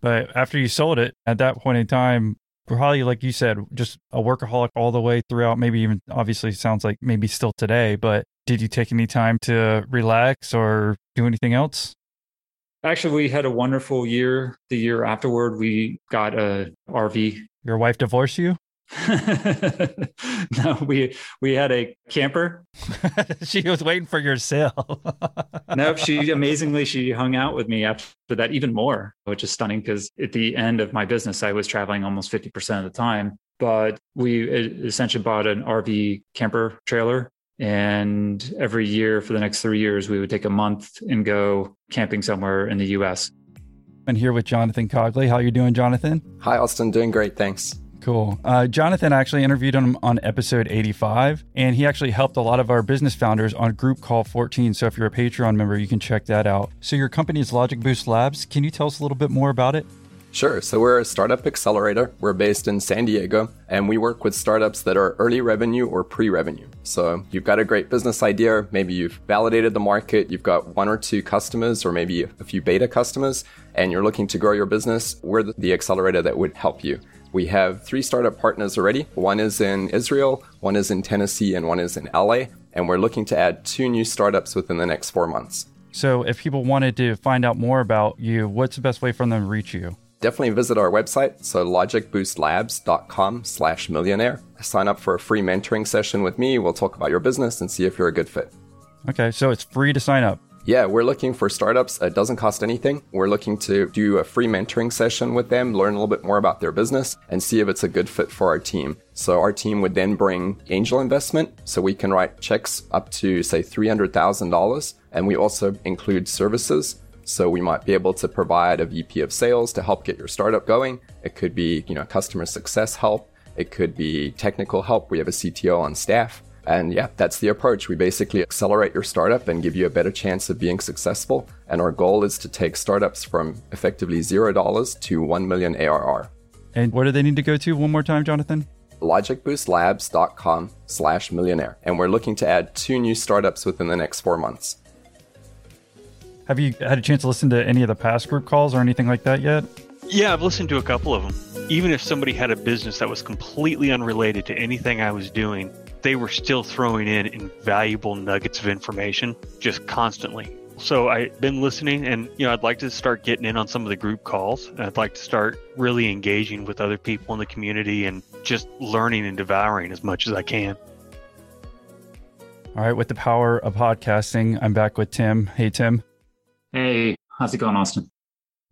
But after you sold it, at that point in time, probably like you said, just a workaholic all the way throughout. Maybe even obviously sounds like maybe still today. But did you take any time to relax or do anything else? Actually, we had a wonderful year. The year afterward, we got a RV. Your wife divorced you? no, we we had a camper. she was waiting for your sale. no, she amazingly she hung out with me after that even more, which is stunning because at the end of my business, I was traveling almost fifty percent of the time. But we uh, essentially bought an RV camper trailer and every year for the next three years, we would take a month and go camping somewhere in the US. And here with Jonathan Cogley. How you doing, Jonathan? Hi, Austin. Doing great. Thanks. Cool. Uh, Jonathan actually interviewed him on episode 85, and he actually helped a lot of our business founders on Group Call 14. So if you're a Patreon member, you can check that out. So your company is Logic Boost Labs. Can you tell us a little bit more about it? Sure. So we're a startup accelerator. We're based in San Diego and we work with startups that are early revenue or pre revenue. So you've got a great business idea. Maybe you've validated the market. You've got one or two customers or maybe a few beta customers and you're looking to grow your business. We're the accelerator that would help you. We have three startup partners already. One is in Israel, one is in Tennessee, and one is in LA. And we're looking to add two new startups within the next four months. So if people wanted to find out more about you, what's the best way for them to reach you? definitely visit our website, so logicboostlabs.com slash millionaire. Sign up for a free mentoring session with me. We'll talk about your business and see if you're a good fit. Okay, so it's free to sign up. Yeah, we're looking for startups. It doesn't cost anything. We're looking to do a free mentoring session with them, learn a little bit more about their business, and see if it's a good fit for our team. So our team would then bring angel investment, so we can write checks up to say $300,000, and we also include services so we might be able to provide a VP of sales to help get your startup going. It could be, you know, customer success help. It could be technical help. We have a CTO on staff. And yeah, that's the approach. We basically accelerate your startup and give you a better chance of being successful. And our goal is to take startups from effectively $0 to 1 million ARR. And where do they need to go to one more time, Jonathan? logicboostlabs.com slash millionaire. And we're looking to add two new startups within the next four months. Have you had a chance to listen to any of the past group calls or anything like that yet? Yeah, I've listened to a couple of them. Even if somebody had a business that was completely unrelated to anything I was doing, they were still throwing in invaluable nuggets of information just constantly. So I've been listening and you know I'd like to start getting in on some of the group calls. I'd like to start really engaging with other people in the community and just learning and devouring as much as I can. All right, with the power of podcasting, I'm back with Tim. Hey Tim. Hey, how's it going, Austin?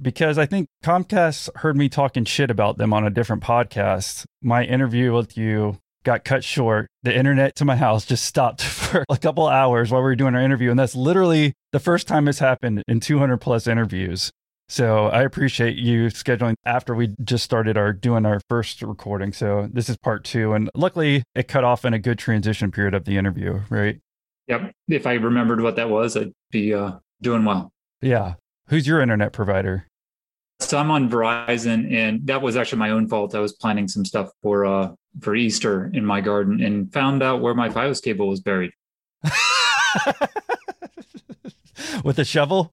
Because I think Comcast heard me talking shit about them on a different podcast. My interview with you got cut short. The internet to my house just stopped for a couple hours while we were doing our interview. And that's literally the first time it's happened in 200 plus interviews. So I appreciate you scheduling after we just started our doing our first recording. So this is part two. And luckily it cut off in a good transition period of the interview, right? Yep. If I remembered what that was, I'd be uh, doing well. Yeah. Who's your internet provider? So I'm on Verizon, and that was actually my own fault. I was planting some stuff for uh for Easter in my garden and found out where my FiOS cable was buried. With a shovel?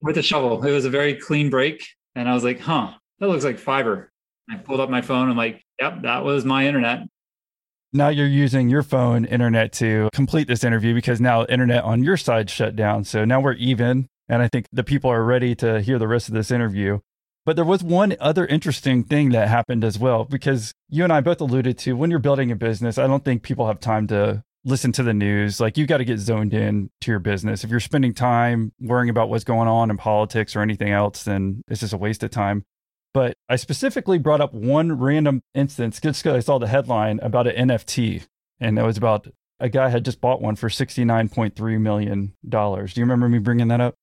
With a shovel. It was a very clean break, and I was like, "Huh, that looks like fiber." I pulled up my phone. and like, "Yep, that was my internet." Now you're using your phone internet to complete this interview because now internet on your side shut down. So now we're even. And I think the people are ready to hear the rest of this interview. But there was one other interesting thing that happened as well, because you and I both alluded to when you're building a business, I don't think people have time to listen to the news. Like you got to get zoned in to your business. If you're spending time worrying about what's going on in politics or anything else, then it's just a waste of time. But I specifically brought up one random instance just because I saw the headline about an NFT. And it was about a guy had just bought one for $69.3 million. Do you remember me bringing that up?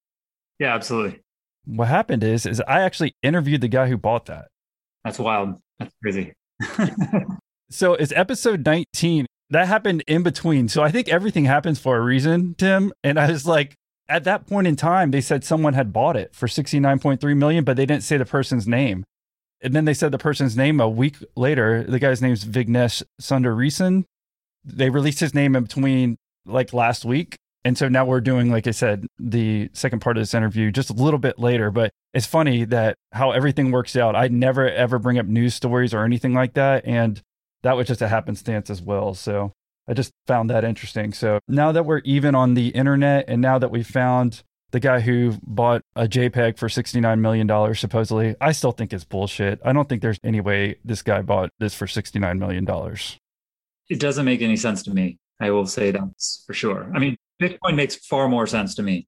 Yeah, absolutely. What happened is, is I actually interviewed the guy who bought that. That's wild. That's crazy. so it's episode 19. That happened in between. So I think everything happens for a reason, Tim. And I was like, at that point in time, they said someone had bought it for 69.3 million, but they didn't say the person's name. And then they said the person's name a week later. The guy's name's Vignesh Sundaresan. They released his name in between like last week And so now we're doing, like I said, the second part of this interview just a little bit later. But it's funny that how everything works out. I never ever bring up news stories or anything like that. And that was just a happenstance as well. So I just found that interesting. So now that we're even on the internet and now that we found the guy who bought a JPEG for $69 million, supposedly, I still think it's bullshit. I don't think there's any way this guy bought this for $69 million. It doesn't make any sense to me. I will say that's for sure. I mean, Bitcoin makes far more sense to me.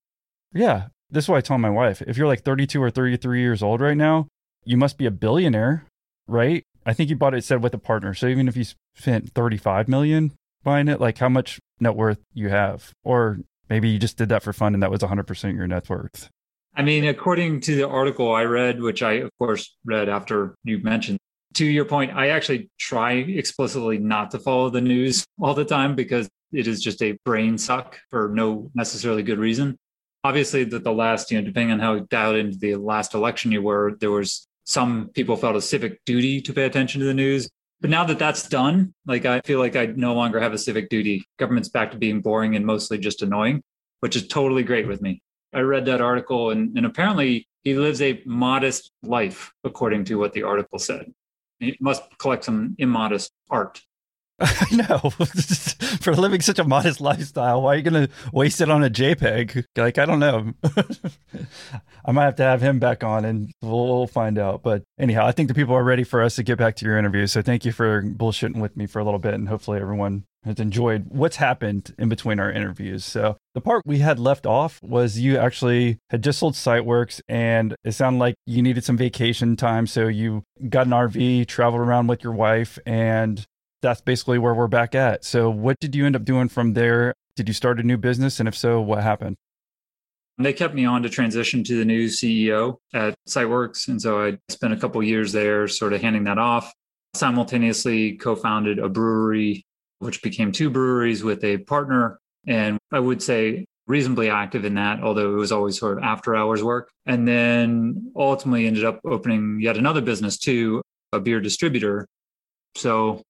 Yeah. This is why I told my wife if you're like 32 or 33 years old right now, you must be a billionaire, right? I think you bought it, said with a partner. So even if you spent 35 million buying it, like how much net worth you have, or maybe you just did that for fun and that was 100% your net worth. I mean, according to the article I read, which I, of course, read after you mentioned, to your point, I actually try explicitly not to follow the news all the time because it is just a brain suck for no necessarily good reason. Obviously, that the last, you know, depending on how dialed into the last election you were, there was some people felt a civic duty to pay attention to the news. But now that that's done, like I feel like I no longer have a civic duty. Government's back to being boring and mostly just annoying, which is totally great with me. I read that article and, and apparently he lives a modest life, according to what the article said. He must collect some immodest art. I know. For living such a modest lifestyle, why are you going to waste it on a JPEG? Like, I don't know. I might have to have him back on and we'll find out. But anyhow, I think the people are ready for us to get back to your interview. So thank you for bullshitting with me for a little bit. And hopefully everyone has enjoyed what's happened in between our interviews. So the part we had left off was you actually had just sold SiteWorx and it sounded like you needed some vacation time. So you got an RV, traveled around with your wife, and that's basically where we're back at. So what did you end up doing from there? Did you start a new business? And if so, what happened? They kept me on to transition to the new CEO at SiteWorx. And so I spent a couple years there sort of handing that off. Simultaneously co founded a brewery which became two breweries with a partner. And I would say reasonably active in that, although it was always sort of after hours work. And then ultimately ended up opening yet another business too, a beer distributor. So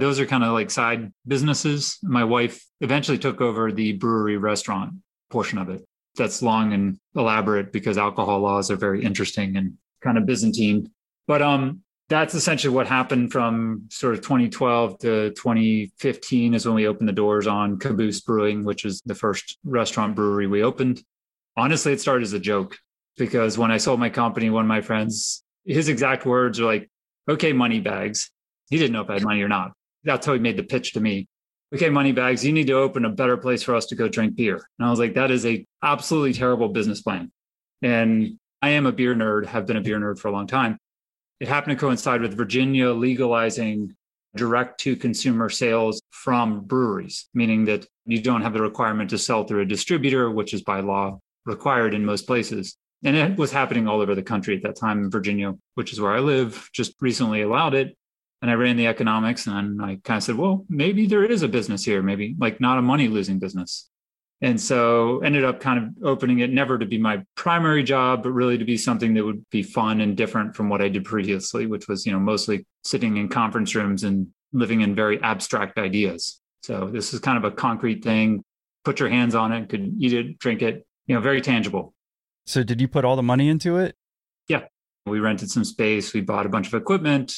those are kind of like side businesses. My wife eventually took over the brewery restaurant portion of it. That's long and elaborate because alcohol laws are very interesting and kind of Byzantine. But um, that's essentially what happened from sort of 2012 to 2015 is when we opened the doors on Caboose Brewing, which is the first restaurant brewery we opened. Honestly, it started as a joke because when I sold my company, one of my friends, his exact words are like, okay, money bags. He didn't know if I had money or not. That's how he made the pitch to me. Okay, money bags, you need to open a better place for us to go drink beer. And I was like, that is a absolutely terrible business plan. And I am a beer nerd, have been a beer nerd for a long time it happened to coincide with Virginia legalizing direct to consumer sales from breweries, meaning that you don't have the requirement to sell through a distributor, which is by law required in most places. And it was happening all over the country at that time Virginia, which is where I live, just recently allowed it. And I ran the economics and I kind of said, well, maybe there is a business here, maybe like not a money losing business. And so ended up kind of opening it never to be my primary job, but really to be something that would be fun and different from what I did previously, which was, you know, mostly sitting in conference rooms and living in very abstract ideas. So this is kind of a concrete thing. Put your hands on it, could eat it, drink it, you know, very tangible. So did you put all the money into it? Yeah. We rented some space, we bought a bunch of equipment,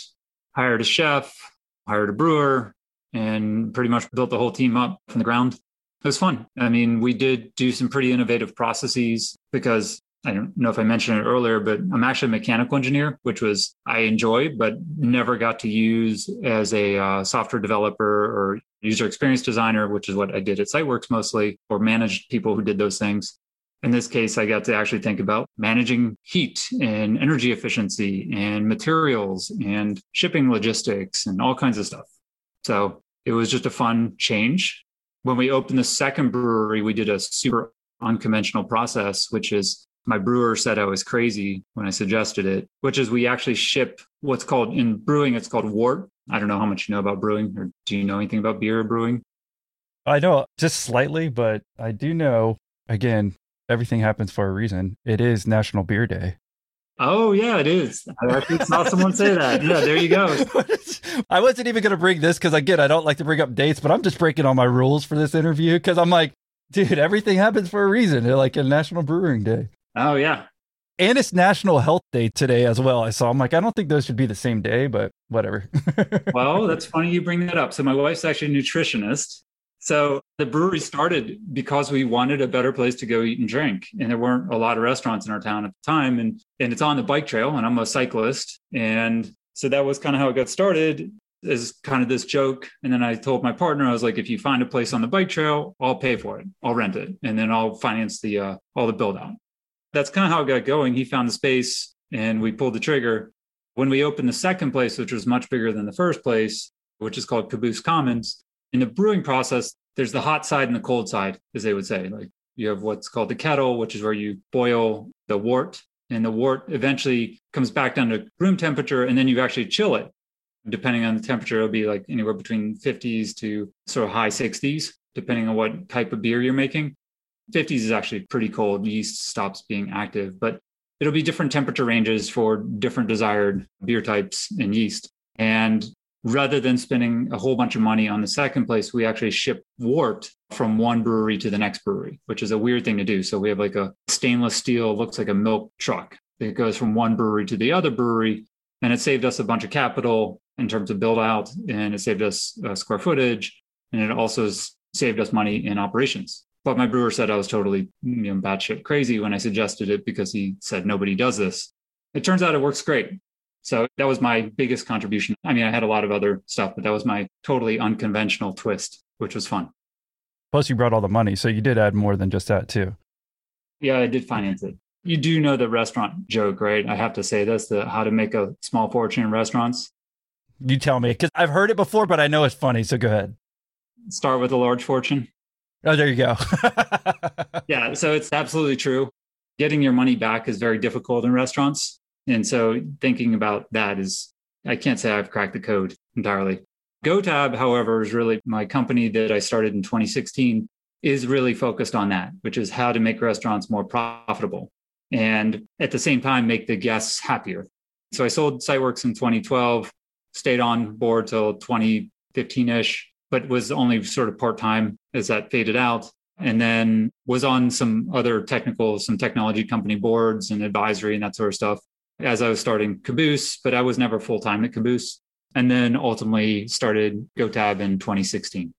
hired a chef, hired a brewer, and pretty much built the whole team up from the ground. It was fun. I mean, we did do some pretty innovative processes because I don't know if I mentioned it earlier, but I'm actually a mechanical engineer, which was I enjoy, but never got to use as a uh, software developer or user experience designer, which is what I did at SiteWorx mostly, or managed people who did those things. In this case, I got to actually think about managing heat and energy efficiency and materials and shipping logistics and all kinds of stuff. So it was just a fun change when we opened the second brewery, we did a super unconventional process, which is my brewer said I was crazy when I suggested it, which is we actually ship what's called in brewing, it's called wort. I don't know how much you know about brewing, or do you know anything about beer brewing? I know just slightly, but I do know, again, everything happens for a reason. It is National Beer Day. Oh yeah, it is. I actually saw someone say that. Yeah, there you go. I wasn't even going to bring this because again, I don't like to bring up dates, but I'm just breaking all my rules for this interview because I'm like, Dude, everything happens for a reason. They're like a National Brewing Day. Oh, yeah. And it's National Health Day today as well. I saw. I'm like, I don't think those should be the same day, but whatever. well, that's funny you bring that up. So my wife's actually a nutritionist. So the brewery started because we wanted a better place to go eat and drink. And there weren't a lot of restaurants in our town at the time. And and it's on the bike trail, and I'm a cyclist. And so that was kind of how it got started as kind of this joke. And then I told my partner, I was like, if you find a place on the bike trail, I'll pay for it. I'll rent it. And then I'll finance the uh, all the build out that's kind of how it got going. He found the space and we pulled the trigger. When we opened the second place, which was much bigger than the first place, which is called Caboose Commons, in the brewing process, there's the hot side and the cold side, as they would say. Like you have what's called the kettle, which is where you boil the wort, and the wort eventually comes back down to room temperature, and then you actually chill it. Depending on the temperature, it'll be like anywhere between 50s to sort of high 60s, depending on what type of beer you're making. 50s is actually pretty cold. Yeast stops being active, but it'll be different temperature ranges for different desired beer types and yeast. And rather than spending a whole bunch of money on the second place, we actually ship wort from one brewery to the next brewery, which is a weird thing to do. So we have like a stainless steel, looks like a milk truck that goes from one brewery to the other brewery. And it saved us a bunch of capital in terms of build out and it saved us uh, square footage. And it also saved us money in operations. But my brewer said I was totally you know, batshit crazy when I suggested it because he said nobody does this. It turns out it works great. So that was my biggest contribution. I mean, I had a lot of other stuff, but that was my totally unconventional twist, which was fun. Plus, you brought all the money. So you did add more than just that, too. Yeah, I did finance it. You do know the restaurant joke, right? I have to say this the how to make a small fortune in restaurants. You tell me, because I've heard it before, but I know it's funny. So go ahead. Start with a large fortune. Oh, there you go. yeah, so it's absolutely true. Getting your money back is very difficult in restaurants. And so thinking about that is, I can't say I've cracked the code entirely. GoTab, however, is really my company that I started in 2016, is really focused on that, which is how to make restaurants more profitable and at the same time make the guests happier. So I sold SiteWorx in 2012, stayed on board till 2015 ish, but was only sort of part time as that faded out. And then was on some other technical, some technology company boards and advisory and that sort of stuff as I was starting Caboose, but I was never full time at Caboose. And then ultimately started GoTab in 2016.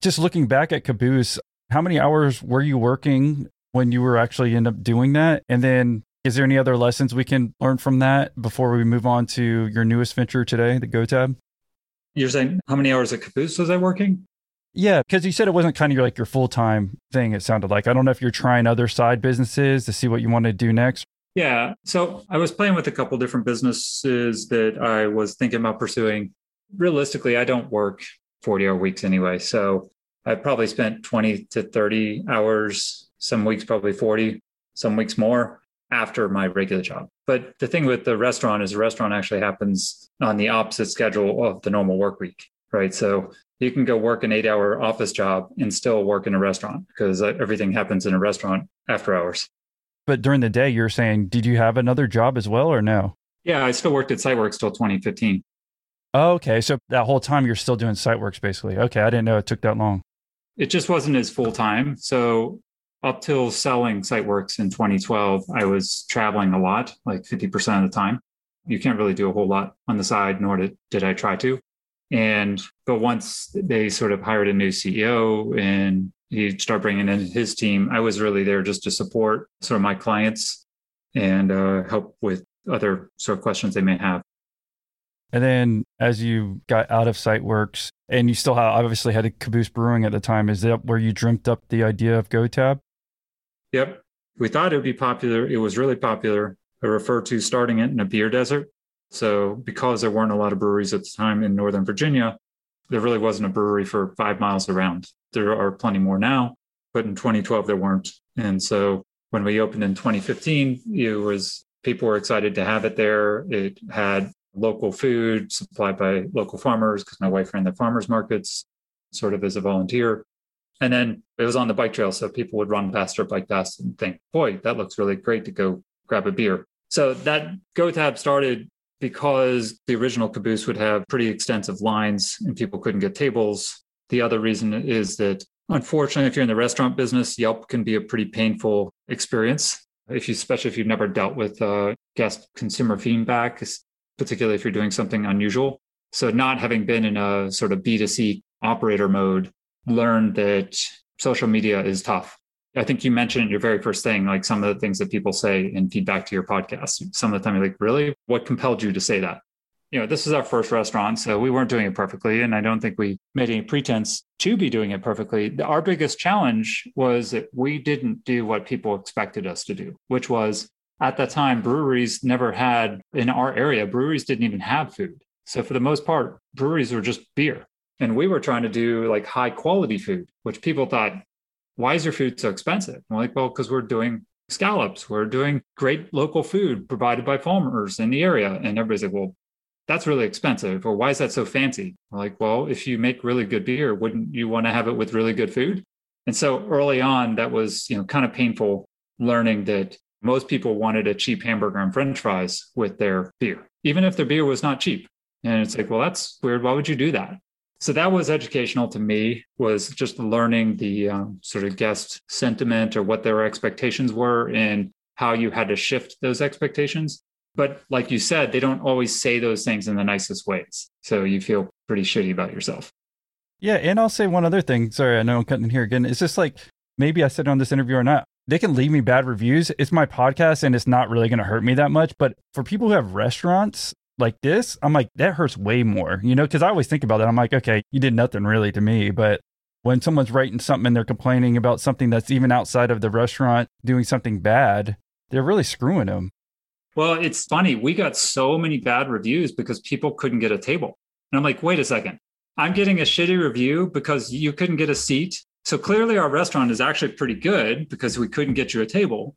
Just looking back at Caboose, how many hours were you working when you were actually end up doing that? And then is there any other lessons we can learn from that before we move on to your newest venture today, the GoTab? You're saying how many hours at Caboose was I working? Yeah, because you said it wasn't kind of like your full time thing. It sounded like I don't know if you're trying other side businesses to see what you want to do next. Yeah, so I was playing with a couple different businesses that I was thinking about pursuing. Realistically, I don't work 40 hour weeks anyway, so I probably spent 20 to 30 hours. Some weeks probably 40, some weeks more after my regular job. But the thing with the restaurant is the restaurant actually happens on the opposite schedule of the normal work week, right? So you can go work an eight hour office job and still work in a restaurant because uh, everything happens in a restaurant after hours. But during the day, you're saying, did you have another job as well or no? Yeah, I still worked at SiteWorx till 2015. okay. So that whole time you're still doing SiteWorx basically. Okay. I didn't know it took that long. It just wasn't as full time. So up till selling SiteWorx in 2012, I was traveling a lot, like 50% of the time. You can't really do a whole lot on the side, nor did, did I try to. And, but once they sort of hired a new CEO and he started bringing in his team, I was really there just to support sort of my clients and uh, help with other sort of questions they may have. And then as you got out of SiteWorx and you still have, obviously had a Caboose Brewing at the time, is that where you dreamt up the idea of GoTab? Yep. We thought it would be popular. It was really popular. I refer to starting it in a beer desert. So, because there weren't a lot of breweries at the time in Northern Virginia, there really wasn't a brewery for five miles around. There are plenty more now, but in 2012, there weren't. And so, when we opened in 2015, it was people were excited to have it there. It had local food supplied by local farmers because my wife ran the farmers markets sort of as a volunteer. And then it was on the bike trail. So people would run past or bike past and think, boy, that looks really great to go grab a beer. So that GoTab started because the original caboose would have pretty extensive lines and people couldn't get tables. The other reason is that Unfortunately, if you're in the restaurant business, Yelp can be a pretty painful experience. If you, especially if you've never dealt with uh, guest consumer feedback, particularly if you're doing something unusual. So, not having been in a sort of B2C operator mode, learned that social media is tough. I think you mentioned your very first thing, like some of the things that people say in feedback to your podcast. Some of the time you're like, really? What compelled you to say that? You know, this is our first restaurant, so we weren't doing it perfectly. And I don't think we made any pretense to be doing it perfectly. Our biggest challenge was that we didn't do what people expected us to do, which was at that time, breweries never had in our area, breweries didn't even have food. So for the most part, breweries were just beer. And we were trying to do like high quality food, which people thought, why is your food so expensive? I'm like, well, because we're doing scallops, we're doing great local food provided by farmers in the area. And everybody's like, well, that's really expensive. Or why is that so fancy? I'm like, well, if you make really good beer, wouldn't you want to have it with really good food? And so early on, that was, you know, kind of painful learning that most people wanted a cheap hamburger and french fries with their beer, even if their beer was not cheap. And it's like, well, that's weird. Why would you do that? So that was educational to me, was just learning the um, sort of guest sentiment or what their expectations were and how you had to shift those expectations. But like you said, they don't always say those things in the nicest ways. So you feel pretty shitty about yourself. Yeah. And I'll say one other thing. Sorry, I know I'm cutting in here again. It's just like maybe I said on this interview or not. They can leave me bad reviews. It's my podcast and it's not really going to hurt me that much. But for people who have restaurants, like this, I'm like, that hurts way more, you know, because I always think about that. I'm like, okay, you did nothing really to me. But when someone's writing something and they're complaining about something that's even outside of the restaurant doing something bad, they're really screwing them. Well, it's funny. We got so many bad reviews because people couldn't get a table. And I'm like, wait a second. I'm getting a shitty review because you couldn't get a seat. So clearly our restaurant is actually pretty good because we couldn't get you a table.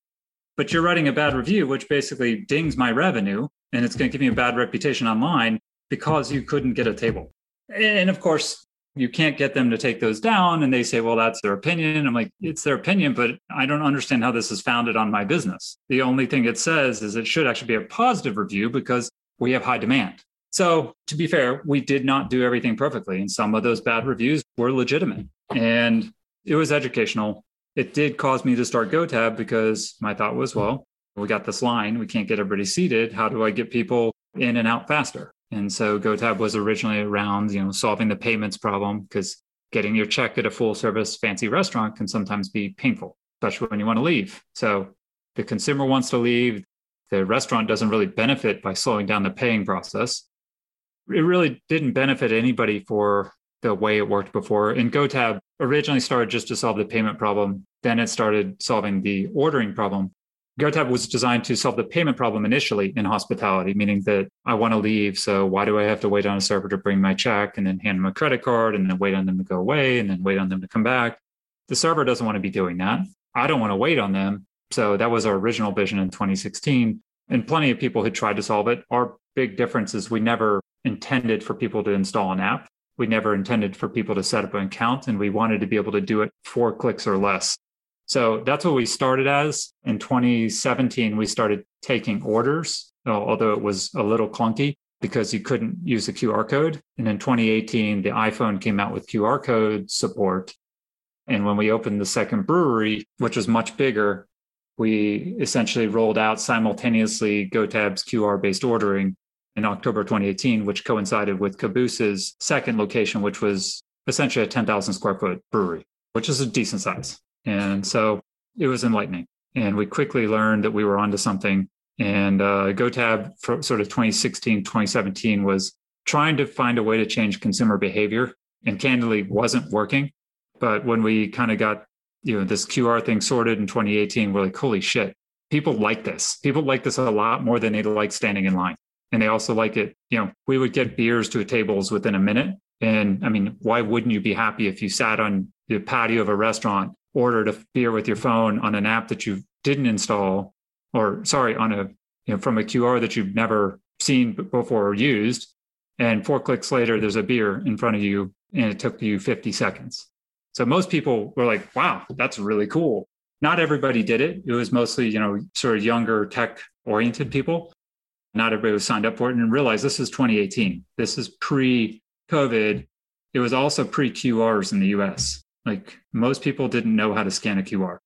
But you're writing a bad review, which basically dings my revenue and it's going to give me a bad reputation online because you couldn't get a table. And of course, you can't get them to take those down. And they say, well, that's their opinion. I'm like, it's their opinion, but I don't understand how this is founded on my business. The only thing it says is it should actually be a positive review because we have high demand. So, to be fair, we did not do everything perfectly. And some of those bad reviews were legitimate. And it was educational. It did cause me to start GoTab because my thought was, well, we got this line, we can't get everybody seated. How do I get people in and out faster? And so GoTab was originally around, you know, solving the payments problem because getting your check at a full service fancy restaurant can sometimes be painful, especially when you want to leave. So the consumer wants to leave. The restaurant doesn't really benefit by slowing down the paying process. It really didn't benefit anybody for the way it worked before. And GoTab originally started just to solve the payment problem. Then it started solving the ordering problem. GoTab was designed to solve the payment problem initially in hospitality, meaning that I want to leave. So why do I have to wait on a server to bring my check and then hand them a credit card and then wait on them to go away and then wait on them to come back? The server doesn't want to be doing that. I don't want to wait on them. So that was our original vision in 2016. And plenty of people had tried to solve it. Our big difference is we never intended for people to install an app. We never intended for people to set up an account, and we wanted to be able to do it four clicks or less. So that's what we started as. In 2017, we started taking orders, although it was a little clunky because you couldn't use the QR code. And in 2018, the iPhone came out with QR code support. And when we opened the second brewery, which was much bigger, we essentially rolled out simultaneously GoTab's QR based ordering in October 2018, which coincided with Caboose's second location, which was essentially a 10,000 square foot brewery, which is a decent size. And so it was enlightening. And we quickly learned that we were onto something. And uh, GoTab for sort of 2016, 2017 was trying to find a way to change consumer behavior and candidly wasn't working. But when we kind of got, you know, this QR thing sorted in 2018, we're like, holy shit, people like this. People like this a lot more than they like standing in line. And they also like it, you know, we would get beers to tables within a minute. And I mean, why wouldn't you be happy if you sat on the patio of a restaurant ordered a beer with your phone on an app that you didn't install, or sorry, on a you know from a QR that you've never seen before or used, and four clicks later there's a beer in front of you, and it took you 50 seconds. So most people were like, "Wow, that's really cool." Not everybody did it. It was mostly you know sort of younger tech oriented people. Not everybody was signed up for it and realized this is 2018. This is pre COVID. It was also pre QRs in the US. Like most people didn't know how to scan a QR.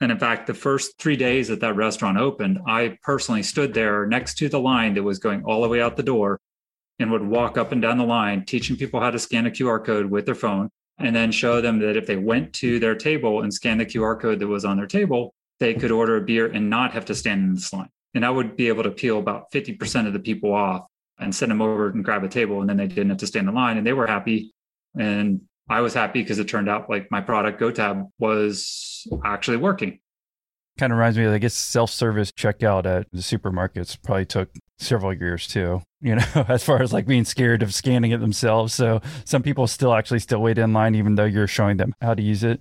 And in fact, the first three days that that restaurant opened, I personally stood there next to the line that was going all the way out the door and would walk up and down the line, teaching people how to scan a QR code with their phone, and then show them that if they went to their table and scanned the QR code that was on their table, they could order a beer and not have to stand in this line. And I would be able to peel about 50% of the people off and send them over and grab a table. And then they didn't have to stand in the line and they were happy. And I was happy because it turned out like my product GoTab was actually working. Kind of reminds me, of, I guess self service checkout at the supermarkets probably took several years too, you know, as far as like being scared of scanning it themselves. So some people still actually still wait in line, even though you're showing them how to use it.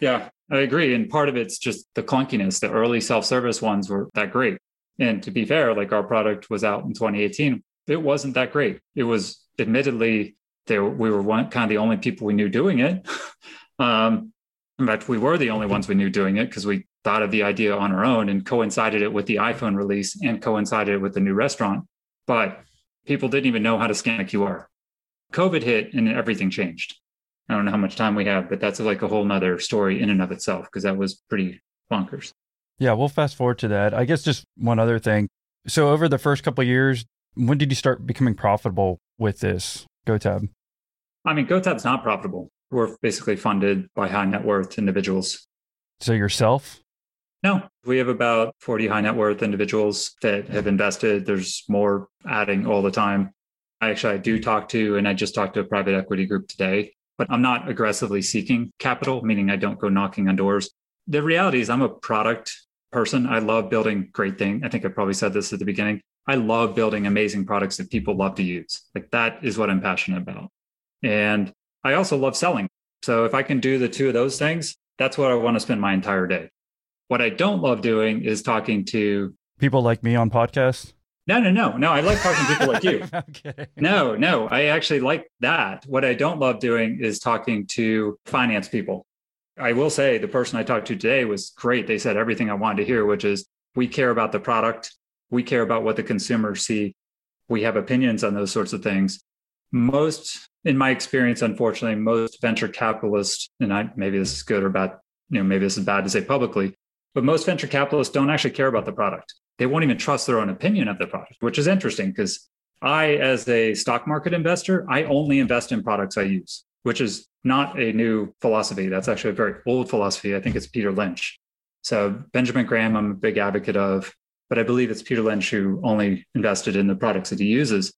Yeah, I agree. And part of it's just the clunkiness. The early self service ones were that great. And to be fair, like our product was out in 2018, it wasn't that great. It was admittedly there we were one kind of the only people we knew doing it. um, in fact, we were the only ones we knew doing it because we thought of the idea on our own and coincided it with the iPhone release and coincided it with the new restaurant. But people didn't even know how to scan a QR. COVID hit and everything changed. I don't know how much time we have, but that's like a whole nother story in and of itself because that was pretty bonkers. Yeah, we'll fast forward to that. I guess just one other thing. So over the first couple years, when did you start becoming profitable with this GoTab? I mean, GoTab's not profitable. We're basically funded by high net worth individuals. So yourself? No, we have about 40 high net worth individuals that have invested. There's more adding all the time. I actually I do talk to, and I just talked to a private equity group today, but I'm not aggressively seeking capital, meaning I don't go knocking on doors. The reality is I'm a product person. I love building great things. I think I probably said this at the beginning. I love building amazing products that people love to use. Like that is what I'm passionate about. And I also love selling. So if I can do the two of those things, that's what I want to spend my entire day. What I don't love doing is talking to people like me on podcasts. No, no, no, no. I like talking to people like you. okay. No, no, I actually like that. What I don't love doing is talking to finance people. I will say the person I talked to today was great. They said everything I wanted to hear, which is we care about the product, we care about what the consumers see, we have opinions on those sorts of things. Most, in my experience, unfortunately, most venture capitalists, and I, maybe this is good or bad, you know, maybe this is bad to say publicly, but most venture capitalists don't actually care about the product. They won't even trust their own opinion of the product, which is interesting because I, as a stock market investor, I only invest in products I use, which is not a new philosophy. That's actually a very old philosophy. I think it's Peter Lynch. So Benjamin Graham, I'm a big advocate of, but I believe it's Peter Lynch who only invested in the products that he uses.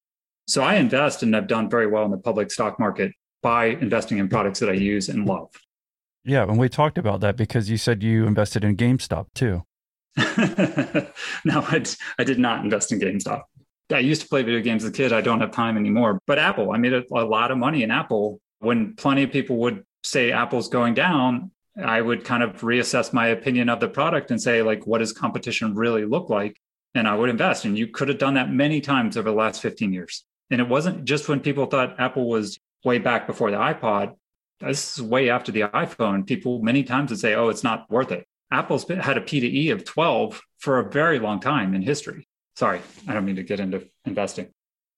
So I invest and I've done very well in the public stock market by investing in products that I use and love. Yeah, and we talked about that because you said you invested in GameStop too. no, I, I did not invest in GameStop. I used to play video games as a kid. I don't have time anymore. But Apple, I made a, a lot of money in Apple. When plenty of people would say Apple's going down, I would kind of reassess my opinion of the product and say, like, what does competition really look like? And I would invest. And you could have done that many times over the last 15 years. And it wasn't just when people thought Apple was way back before the iPod this is way after the iPhone. People many times would say, oh, it's not worth it. Apple's been, had a P to E of 12 for a very long time in history. Sorry, I don't mean to get into investing.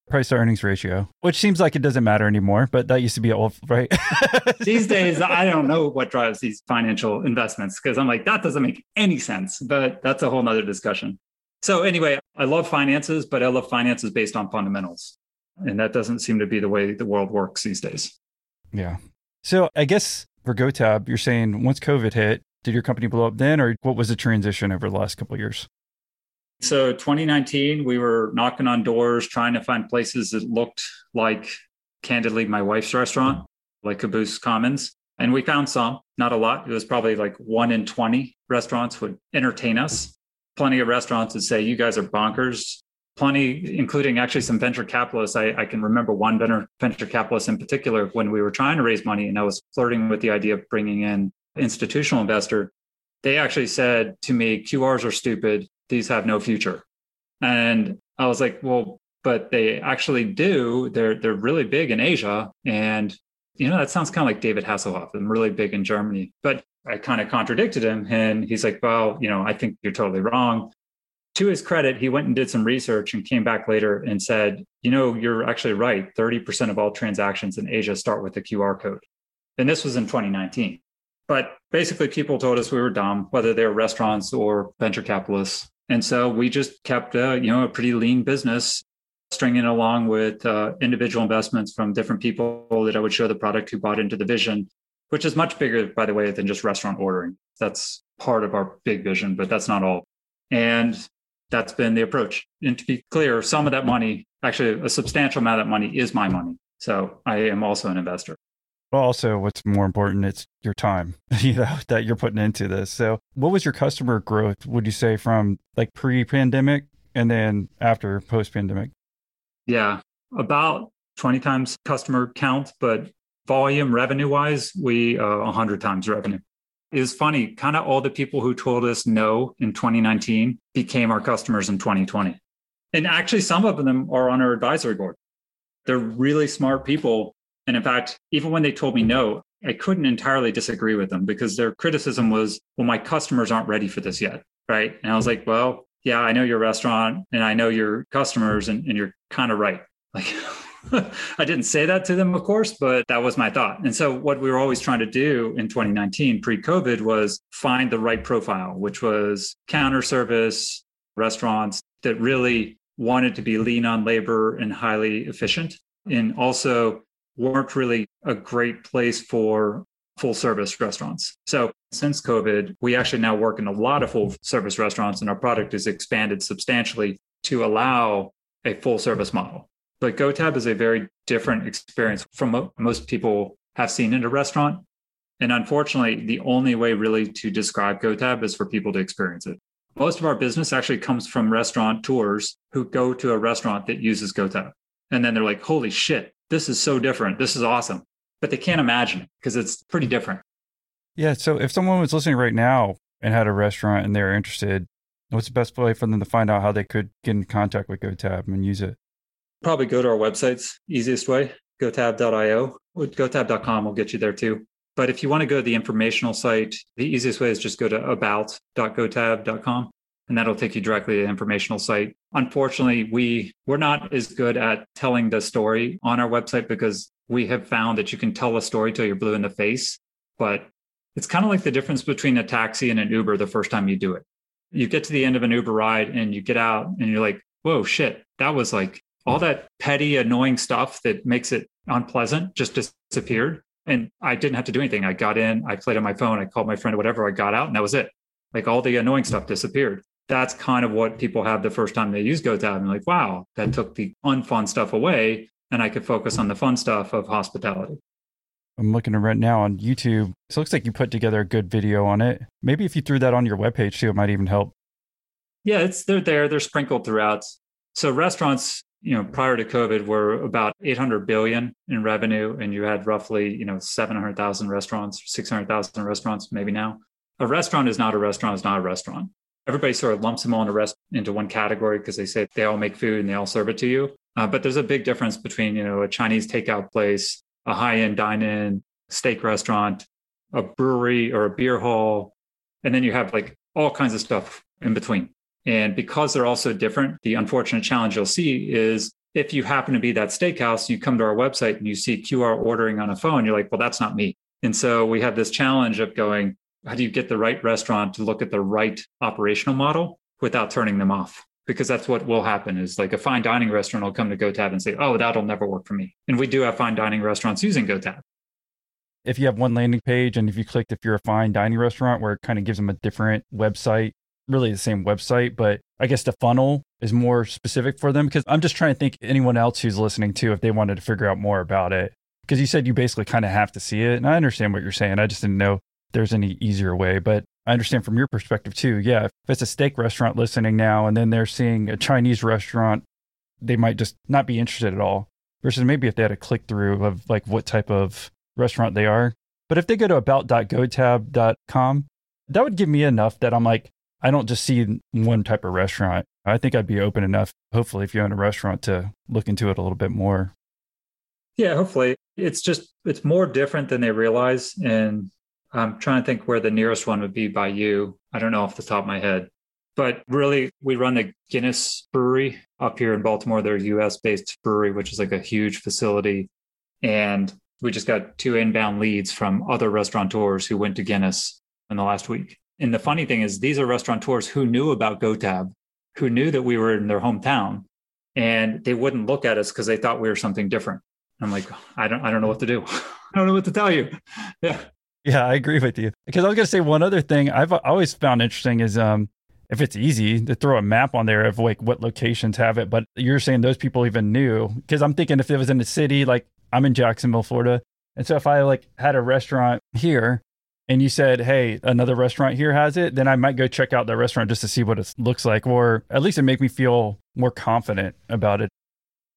Price to earnings ratio, which seems like it doesn't matter anymore, but that used to be old, right? these days, I don't know what drives these financial investments because I'm like, that doesn't make any sense, but that's a whole nother discussion. So, anyway, I love finances, but I love finances based on fundamentals. And that doesn't seem to be the way the world works these days. Yeah. So I guess for GoTab, you're saying once COVID hit, did your company blow up then, or what was the transition over the last couple of years? So 2019, we were knocking on doors, trying to find places that looked like, candidly, my wife's restaurant, like Caboose Commons. And we found some, not a lot. It was probably like one in 20 restaurants would entertain us. Plenty of restaurants would say, You guys are bonkers plenty, including actually some venture capitalists. I, I, can remember one venture, venture capitalist in particular when we were trying to raise money and I was flirting with the idea of bringing in institutional investor. They actually said to me, QRs are stupid. These have no future. And I was like, well, but they actually do. They're they're really big in Asia. And you know, that sounds kind of like David Hasselhoff. I'm really big in Germany. But I kind of contradicted him. And he's like, well, you know, I think you're totally wrong to his credit, he went and did some research and came back later and said, you know, you're actually right. 30% of all transactions in Asia start with a QR code. And this was in 2019. But basically, people told us we were dumb, whether they were restaurants or venture capitalists. And so we just kept, a, you know, a pretty lean business, stringing along with uh, individual investments from different people that I would show the product who bought into the vision, which is much bigger, by the way, than just restaurant ordering. That's part of our big vision, but that's not all. And that's been the approach. And to be clear, some of that money, actually, a substantial amount of that money is my money. So I am also an investor. Well, also, what's more important, it's your time, you know, that you're putting into this. So, what was your customer growth? Would you say from like pre-pandemic and then after post-pandemic? Yeah, about 20 times customer count, but volume revenue-wise, we uh, 100 times revenue. Was funny, kind of all the people who told us no in 2019 became our customers in 2020. And actually, some of them are on our advisory board. They're really smart people and in fact, even when they told me no, I couldn't entirely disagree with them because their criticism was, well, my customers aren't ready for this yet. Right. And I was like, well, yeah, I know your restaurant and I know your customers, and, and you're kind of right. Like, I didn't say that to them, of course, but that was my thought. And so, what we were always trying to do in 2019, pre COVID, was find the right profile, which was counter service restaurants that really wanted to be lean on labor and highly efficient. And also weren't really a great place for full service restaurants. So since COVID, we actually now work in a lot of full service restaurants and our product is expanded substantially to allow a full service model. But GoTab is a very different experience from what most people have seen in a restaurant. And unfortunately, the only way really to describe GoTab is for people to experience it. Most of our business actually comes from restaurant tours who go to a restaurant that uses GoTab. And then they're like, holy shit, this is so different. This is awesome. But they can't imagine it because it's pretty different. Yeah. So if someone was listening right now and had a restaurant and they're interested, what's the best way for them to find out how they could get in contact with GoTab and use it? Probably go to our websites, easiest way, gotab.io. Gotab.com will get you there too. But if you want to go to the informational site, the easiest way is just go to about.gotab.com and that'll take you directly to the informational site. Unfortunately, we we're not as good at telling the story on our website because we have found that you can tell a story till you're blue in the face, but it's kind of like the difference between a taxi and an Uber the first time you do it. You get to the end of an Uber ride and you get out and you're like, whoa, shit, that was like all that petty, annoying stuff that makes it unpleasant just disappeared. And I didn't have to do anything. I got in, I played on my phone, I called my friend or whatever, I got out, and that was it. Like all the annoying stuff disappeared that's kind of what people have the first time they use GoTab. And like, wow, that took the unfun stuff away. And I could focus on the fun stuff of hospitality. I'm looking at right now on YouTube. So it looks like you put together a good video on it. Maybe if you threw that on your webpage too, it might even help. Yeah, it's they're there. They're sprinkled throughout. So restaurants, you know, prior to COVID were about 800 billion in revenue, and you had roughly, you know, 700,000 restaurants, 600,000 restaurants, maybe now. A restaurant is not a restaurant is not a restaurant everybody sort of lumps them all into, rest, into one category because they say they all make food and they all serve it to you. Uh, but there's a big difference between, you know, a Chinese takeout place, a high-end dine-in steak restaurant, a brewery or a beer hall, and then you have like all kinds of stuff in between. And because they're all so different, the unfortunate challenge you'll see is if you happen to be that steakhouse, you come to our website and you see QR ordering on a phone, you're like, well, that's not me. And so we have this challenge of going, how do you get the right restaurant to look at the right operational model without turning them off? Because that's what will happen is like a fine dining restaurant will come to GoTab and say, oh, that'll never work for me. And we do have fine dining restaurants using GoTab. If you have one landing page and if you clicked if you're a fine dining restaurant where it kind of gives them a different website, really the same website, but I guess the funnel is more specific for them because I'm just trying to think anyone else who's listening to if they wanted to figure out more about it. Because you said you basically kind of have to see it. And I understand what you're saying. I just didn't know there's any easier way. But I understand from your perspective too. Yeah, if it's a steak restaurant listening now and then they're seeing a Chinese restaurant, they might just not be interested at all. Versus maybe if they had a click through of like what type of restaurant they are. But if they go to about.gotab.com, that would give me enough that I'm like, I don't just see one type of restaurant. I think I'd be open enough, hopefully, if you own a restaurant to look into it a little bit more. Yeah, hopefully. It's just, it's more different than they realize. And I'm trying to think where the nearest one would be by you. I don't know off the top of my head. But really, we run the Guinness Brewery up here in Baltimore. They're a US based brewery, which is like a huge facility. And We just got two inbound leads from other restaurateurs who went to Guinness in the last week. And the funny thing is, these are restaurateurs who knew about GoTab, who knew that we were in their hometown, and they wouldn't look at us because they thought we were something different. I'm like, I don't, I don't know what to do. I don't know what to tell you. Yeah. Yeah, I agree with you. Because I was going to say one other thing I've always found interesting is um, if it's easy to throw a map on there of like what locations have it, but you're saying those people even knew. Because I'm thinking if it was in the city, like I'm in Jacksonville, Florida, and so if I like had a restaurant here and you said, "Hey, another restaurant here has it," then I might go check out that restaurant just to see what it looks like, or at least it make me feel more confident about it.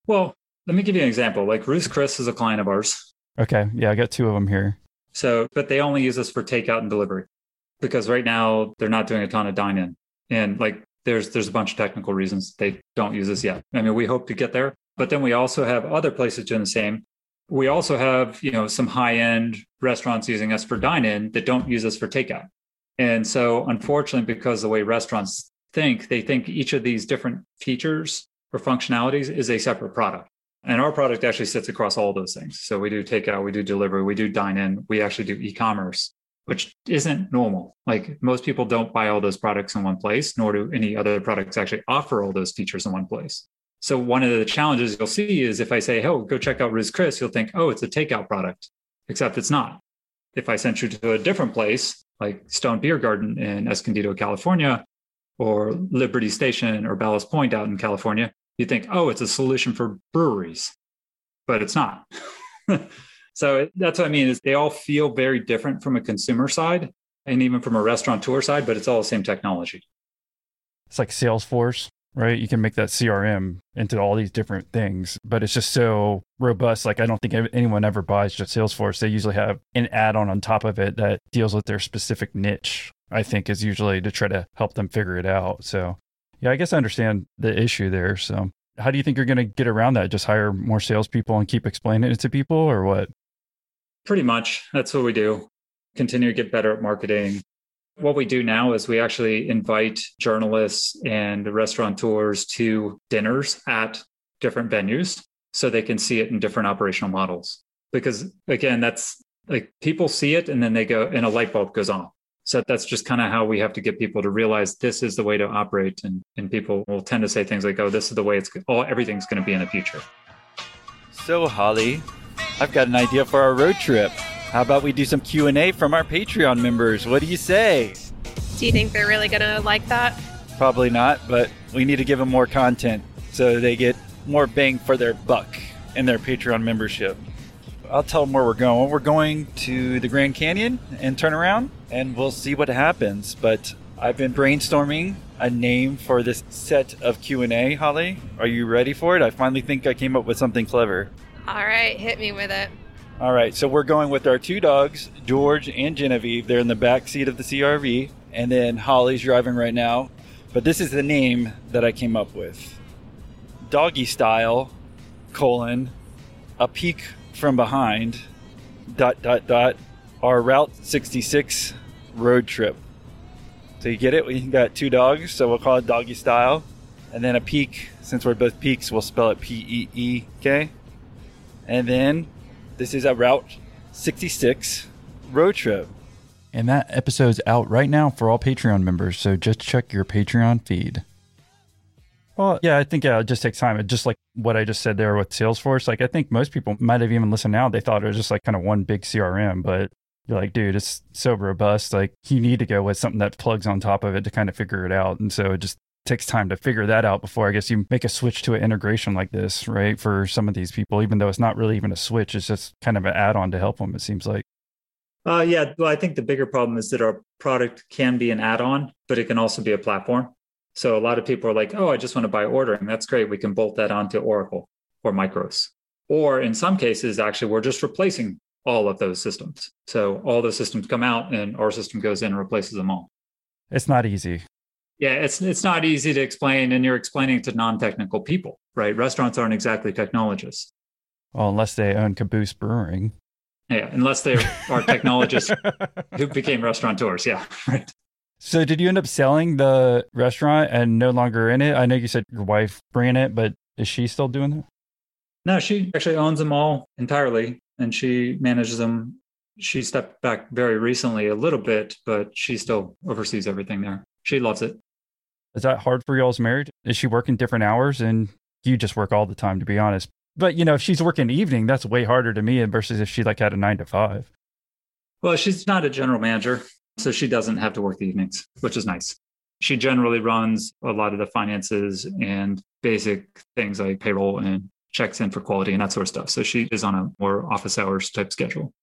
Well, let me give you an example. Like Ruth's Chris is a client of ours. Okay, yeah, I got two of them here. So, but they only use us for takeout and delivery because right now they're not doing a ton of dine in. And like there's there's a bunch of technical reasons they don't use us yet. I mean, we hope to get there. But then we also have other places doing the same. We also have, you know, some high-end restaurants using us for dine-in that don't use us for takeout. And so unfortunately, because the way restaurants think, they think each of these different features or functionalities is a separate product. And our product actually sits across all those things. So we do takeout, we do delivery, we do dine in, we actually do e commerce, which isn't normal. Like most people don't buy all those products in one place, nor do any other products actually offer all those features in one place. So one of the challenges you'll see is if I say, oh, go check out Ruth's Chris, you'll think, oh, it's a takeout product, except it's not. If I sent you to a different place, like Stone Beer Garden in Escondido, California, or Liberty Station or Ballast Point out in California, you think, oh, it's a solution for breweries, but it's not. so that's what I mean is they all feel very different from a consumer side and even from a restaurateur side, but it's all the same technology. It's like Salesforce, right? You can make that CRM into all these different things, but it's just so robust. Like I don't think anyone ever buys just Salesforce. They usually have an add-on on top of it that deals with their specific niche. I think is usually to try to help them figure it out. So yeah, I guess I understand the issue there. So, how do you think you're going to get around that? Just hire more salespeople and keep explaining it to people, or what? Pretty much. That's what we do. Continue to get better at marketing. What we do now is we actually invite journalists and restaurateurs to dinners at different venues so they can see it in different operational models. Because again, that's like people see it and then they go, and a light bulb goes on. So that's just kind of how we have to get people to realize this is the way to operate. And, and people will tend to say things like, oh, this is the way it's all everything's going to be in the future. So Holly, I've got an idea for our road trip. How about we do some Q&A from our Patreon members? What do you say? Do you think they're really going to like that? Probably not, but we need to give them more content so they get more bang for their buck in their Patreon membership. I'll tell them where we're going. We're going to the Grand Canyon and turn around, and we'll see what happens. But I've been brainstorming a name for this set of Q&A, Holly. Are you ready for it? I finally think I came up with something clever. All right, hit me with it. All right, so we're going with our two dogs, George and Genevieve. They're in the back seat of the CRV, and then Holly's driving right now. But this is the name that I came up with. Doggy style, colon, a peek from behind, dot, dot, dot, our Route 66 road trip. So you get it? We got two dogs, so we'll call it doggy style. And then a peek, since we're both peaks, we'll spell it P E E K. And then this is a Route 66 road trip. And that episode's out right now for all Patreon members, so just check your Patreon feed. Well, yeah, I think yeah, it just takes time. It just like what I just said there with Salesforce. Like I think most people might have even listened now. They thought it was just like kind of one big CRM, but you're like, dude, it's so robust. Like you need to go with something that plugs on top of it to kind of figure it out. And so it just takes time to figure that out before I guess you make a switch to an integration like this, right? For some of these people, even though it's not really even a switch, it's just kind of an add-on to help them. It seems like. Uh, yeah, well, I think the bigger problem is that our product can be an add-on, but it can also be a platform. So a lot of people are like, oh, I just want to buy ordering. That's great. We can bolt that onto Oracle or Micros. Or in some cases, actually, we're just replacing all of those systems. So all those systems come out and our system goes in and replaces them all. It's not easy. Yeah, it's it's not easy to explain, and you're explaining to non-technical people, right? Restaurants aren't exactly technologists. Well, unless they own Caboose Brewing. Yeah, unless they are technologists who became restaurateurs. Yeah, right. So, did you end up selling the restaurant and no longer in it? I know you said your wife ran it, but is she still doing that? No, she actually owns them all entirely. and she manages them. She stepped back very recently a little bit, but she still oversees everything there. She loves it. Is that hard for y'all's married? Is she working different hours and you just work all the time, to be honest? But you know, if she's working evening, that's way harder to me versus if she like had a nine to five. Well, she's not a general manager, so she doesn't have to work the evenings, which is nice. She generally runs a lot of the finances and basic things like payroll and checks in for quality and that sort of stuff. So she is on a more office hours type schedule.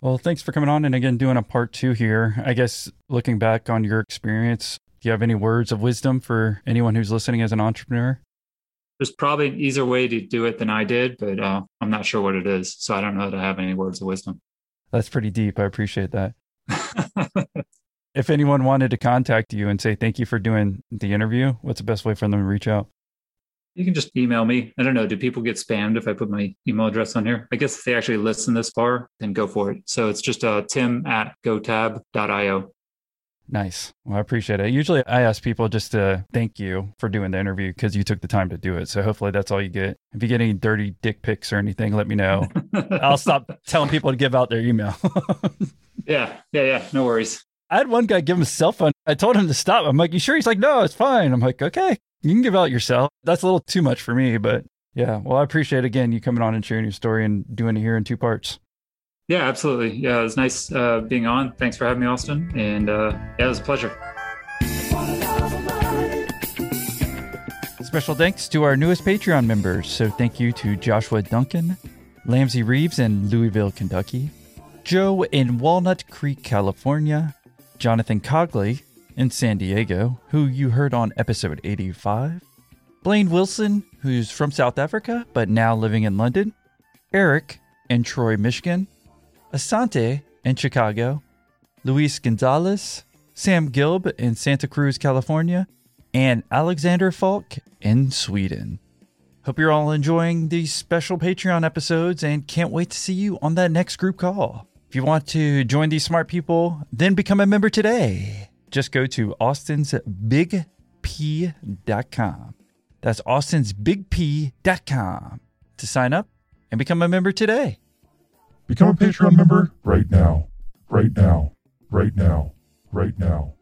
Well, thanks for coming on and again doing a part two here. I guess looking back on your experience, do you have any words of wisdom for anyone who's listening as an entrepreneur? There's probably an easier way to do it than I did, but uh, I'm not sure what it is. So I don't know that I have any words of wisdom. That's pretty deep. I appreciate that. if anyone wanted to contact you and say thank you for doing the interview, what's the best way for them to reach out? You can just email me. I don't know. Do people get spammed if I put my email address on here? I guess if they actually listen this far, then go for it. So it's just uh, tim at gotab.io. Nice. Well, I appreciate it. Usually I ask people just to thank you for doing the interview because you took the time to do it. So hopefully that's all you get. If you get any dirty dick pics or anything, let me know. I'll stop telling people to give out their email. yeah. Yeah. Yeah. No worries. I had one guy give him a cell phone. I told him to stop. I'm like, you sure? He's like, no, it's fine. I'm like, okay, you can give out your cell. That's a little too much for me, but yeah. Well, I appreciate again you coming on and sharing your story and doing it here in two parts. Yeah, absolutely. Yeah, it was nice uh, being on. Thanks for having me, Austin. And uh, yeah, it was a pleasure. Special thanks to our newest Patreon members. So thank you to Joshua Duncan, Lamsey Reeves in Louisville, Kentucky, Joe in Walnut Creek, California, Jonathan Cogley in San Diego, who you heard on episode 85, Blaine Wilson, who's from South Africa but now living in London, Eric in Troy, Michigan, Asante in Chicago, Luis Gonzalez, Sam Gilb in Santa Cruz, California, and Alexander Falk in Sweden. Hope you're all enjoying these special Patreon episodes and can't wait to see you on that next group call. If you want to join these smart people, then become a member today. Just go to austinsbigp.com. That's austinsbigp.com to sign up and become a member today. Become a Patreon member right now. Right now. Right now. Right now.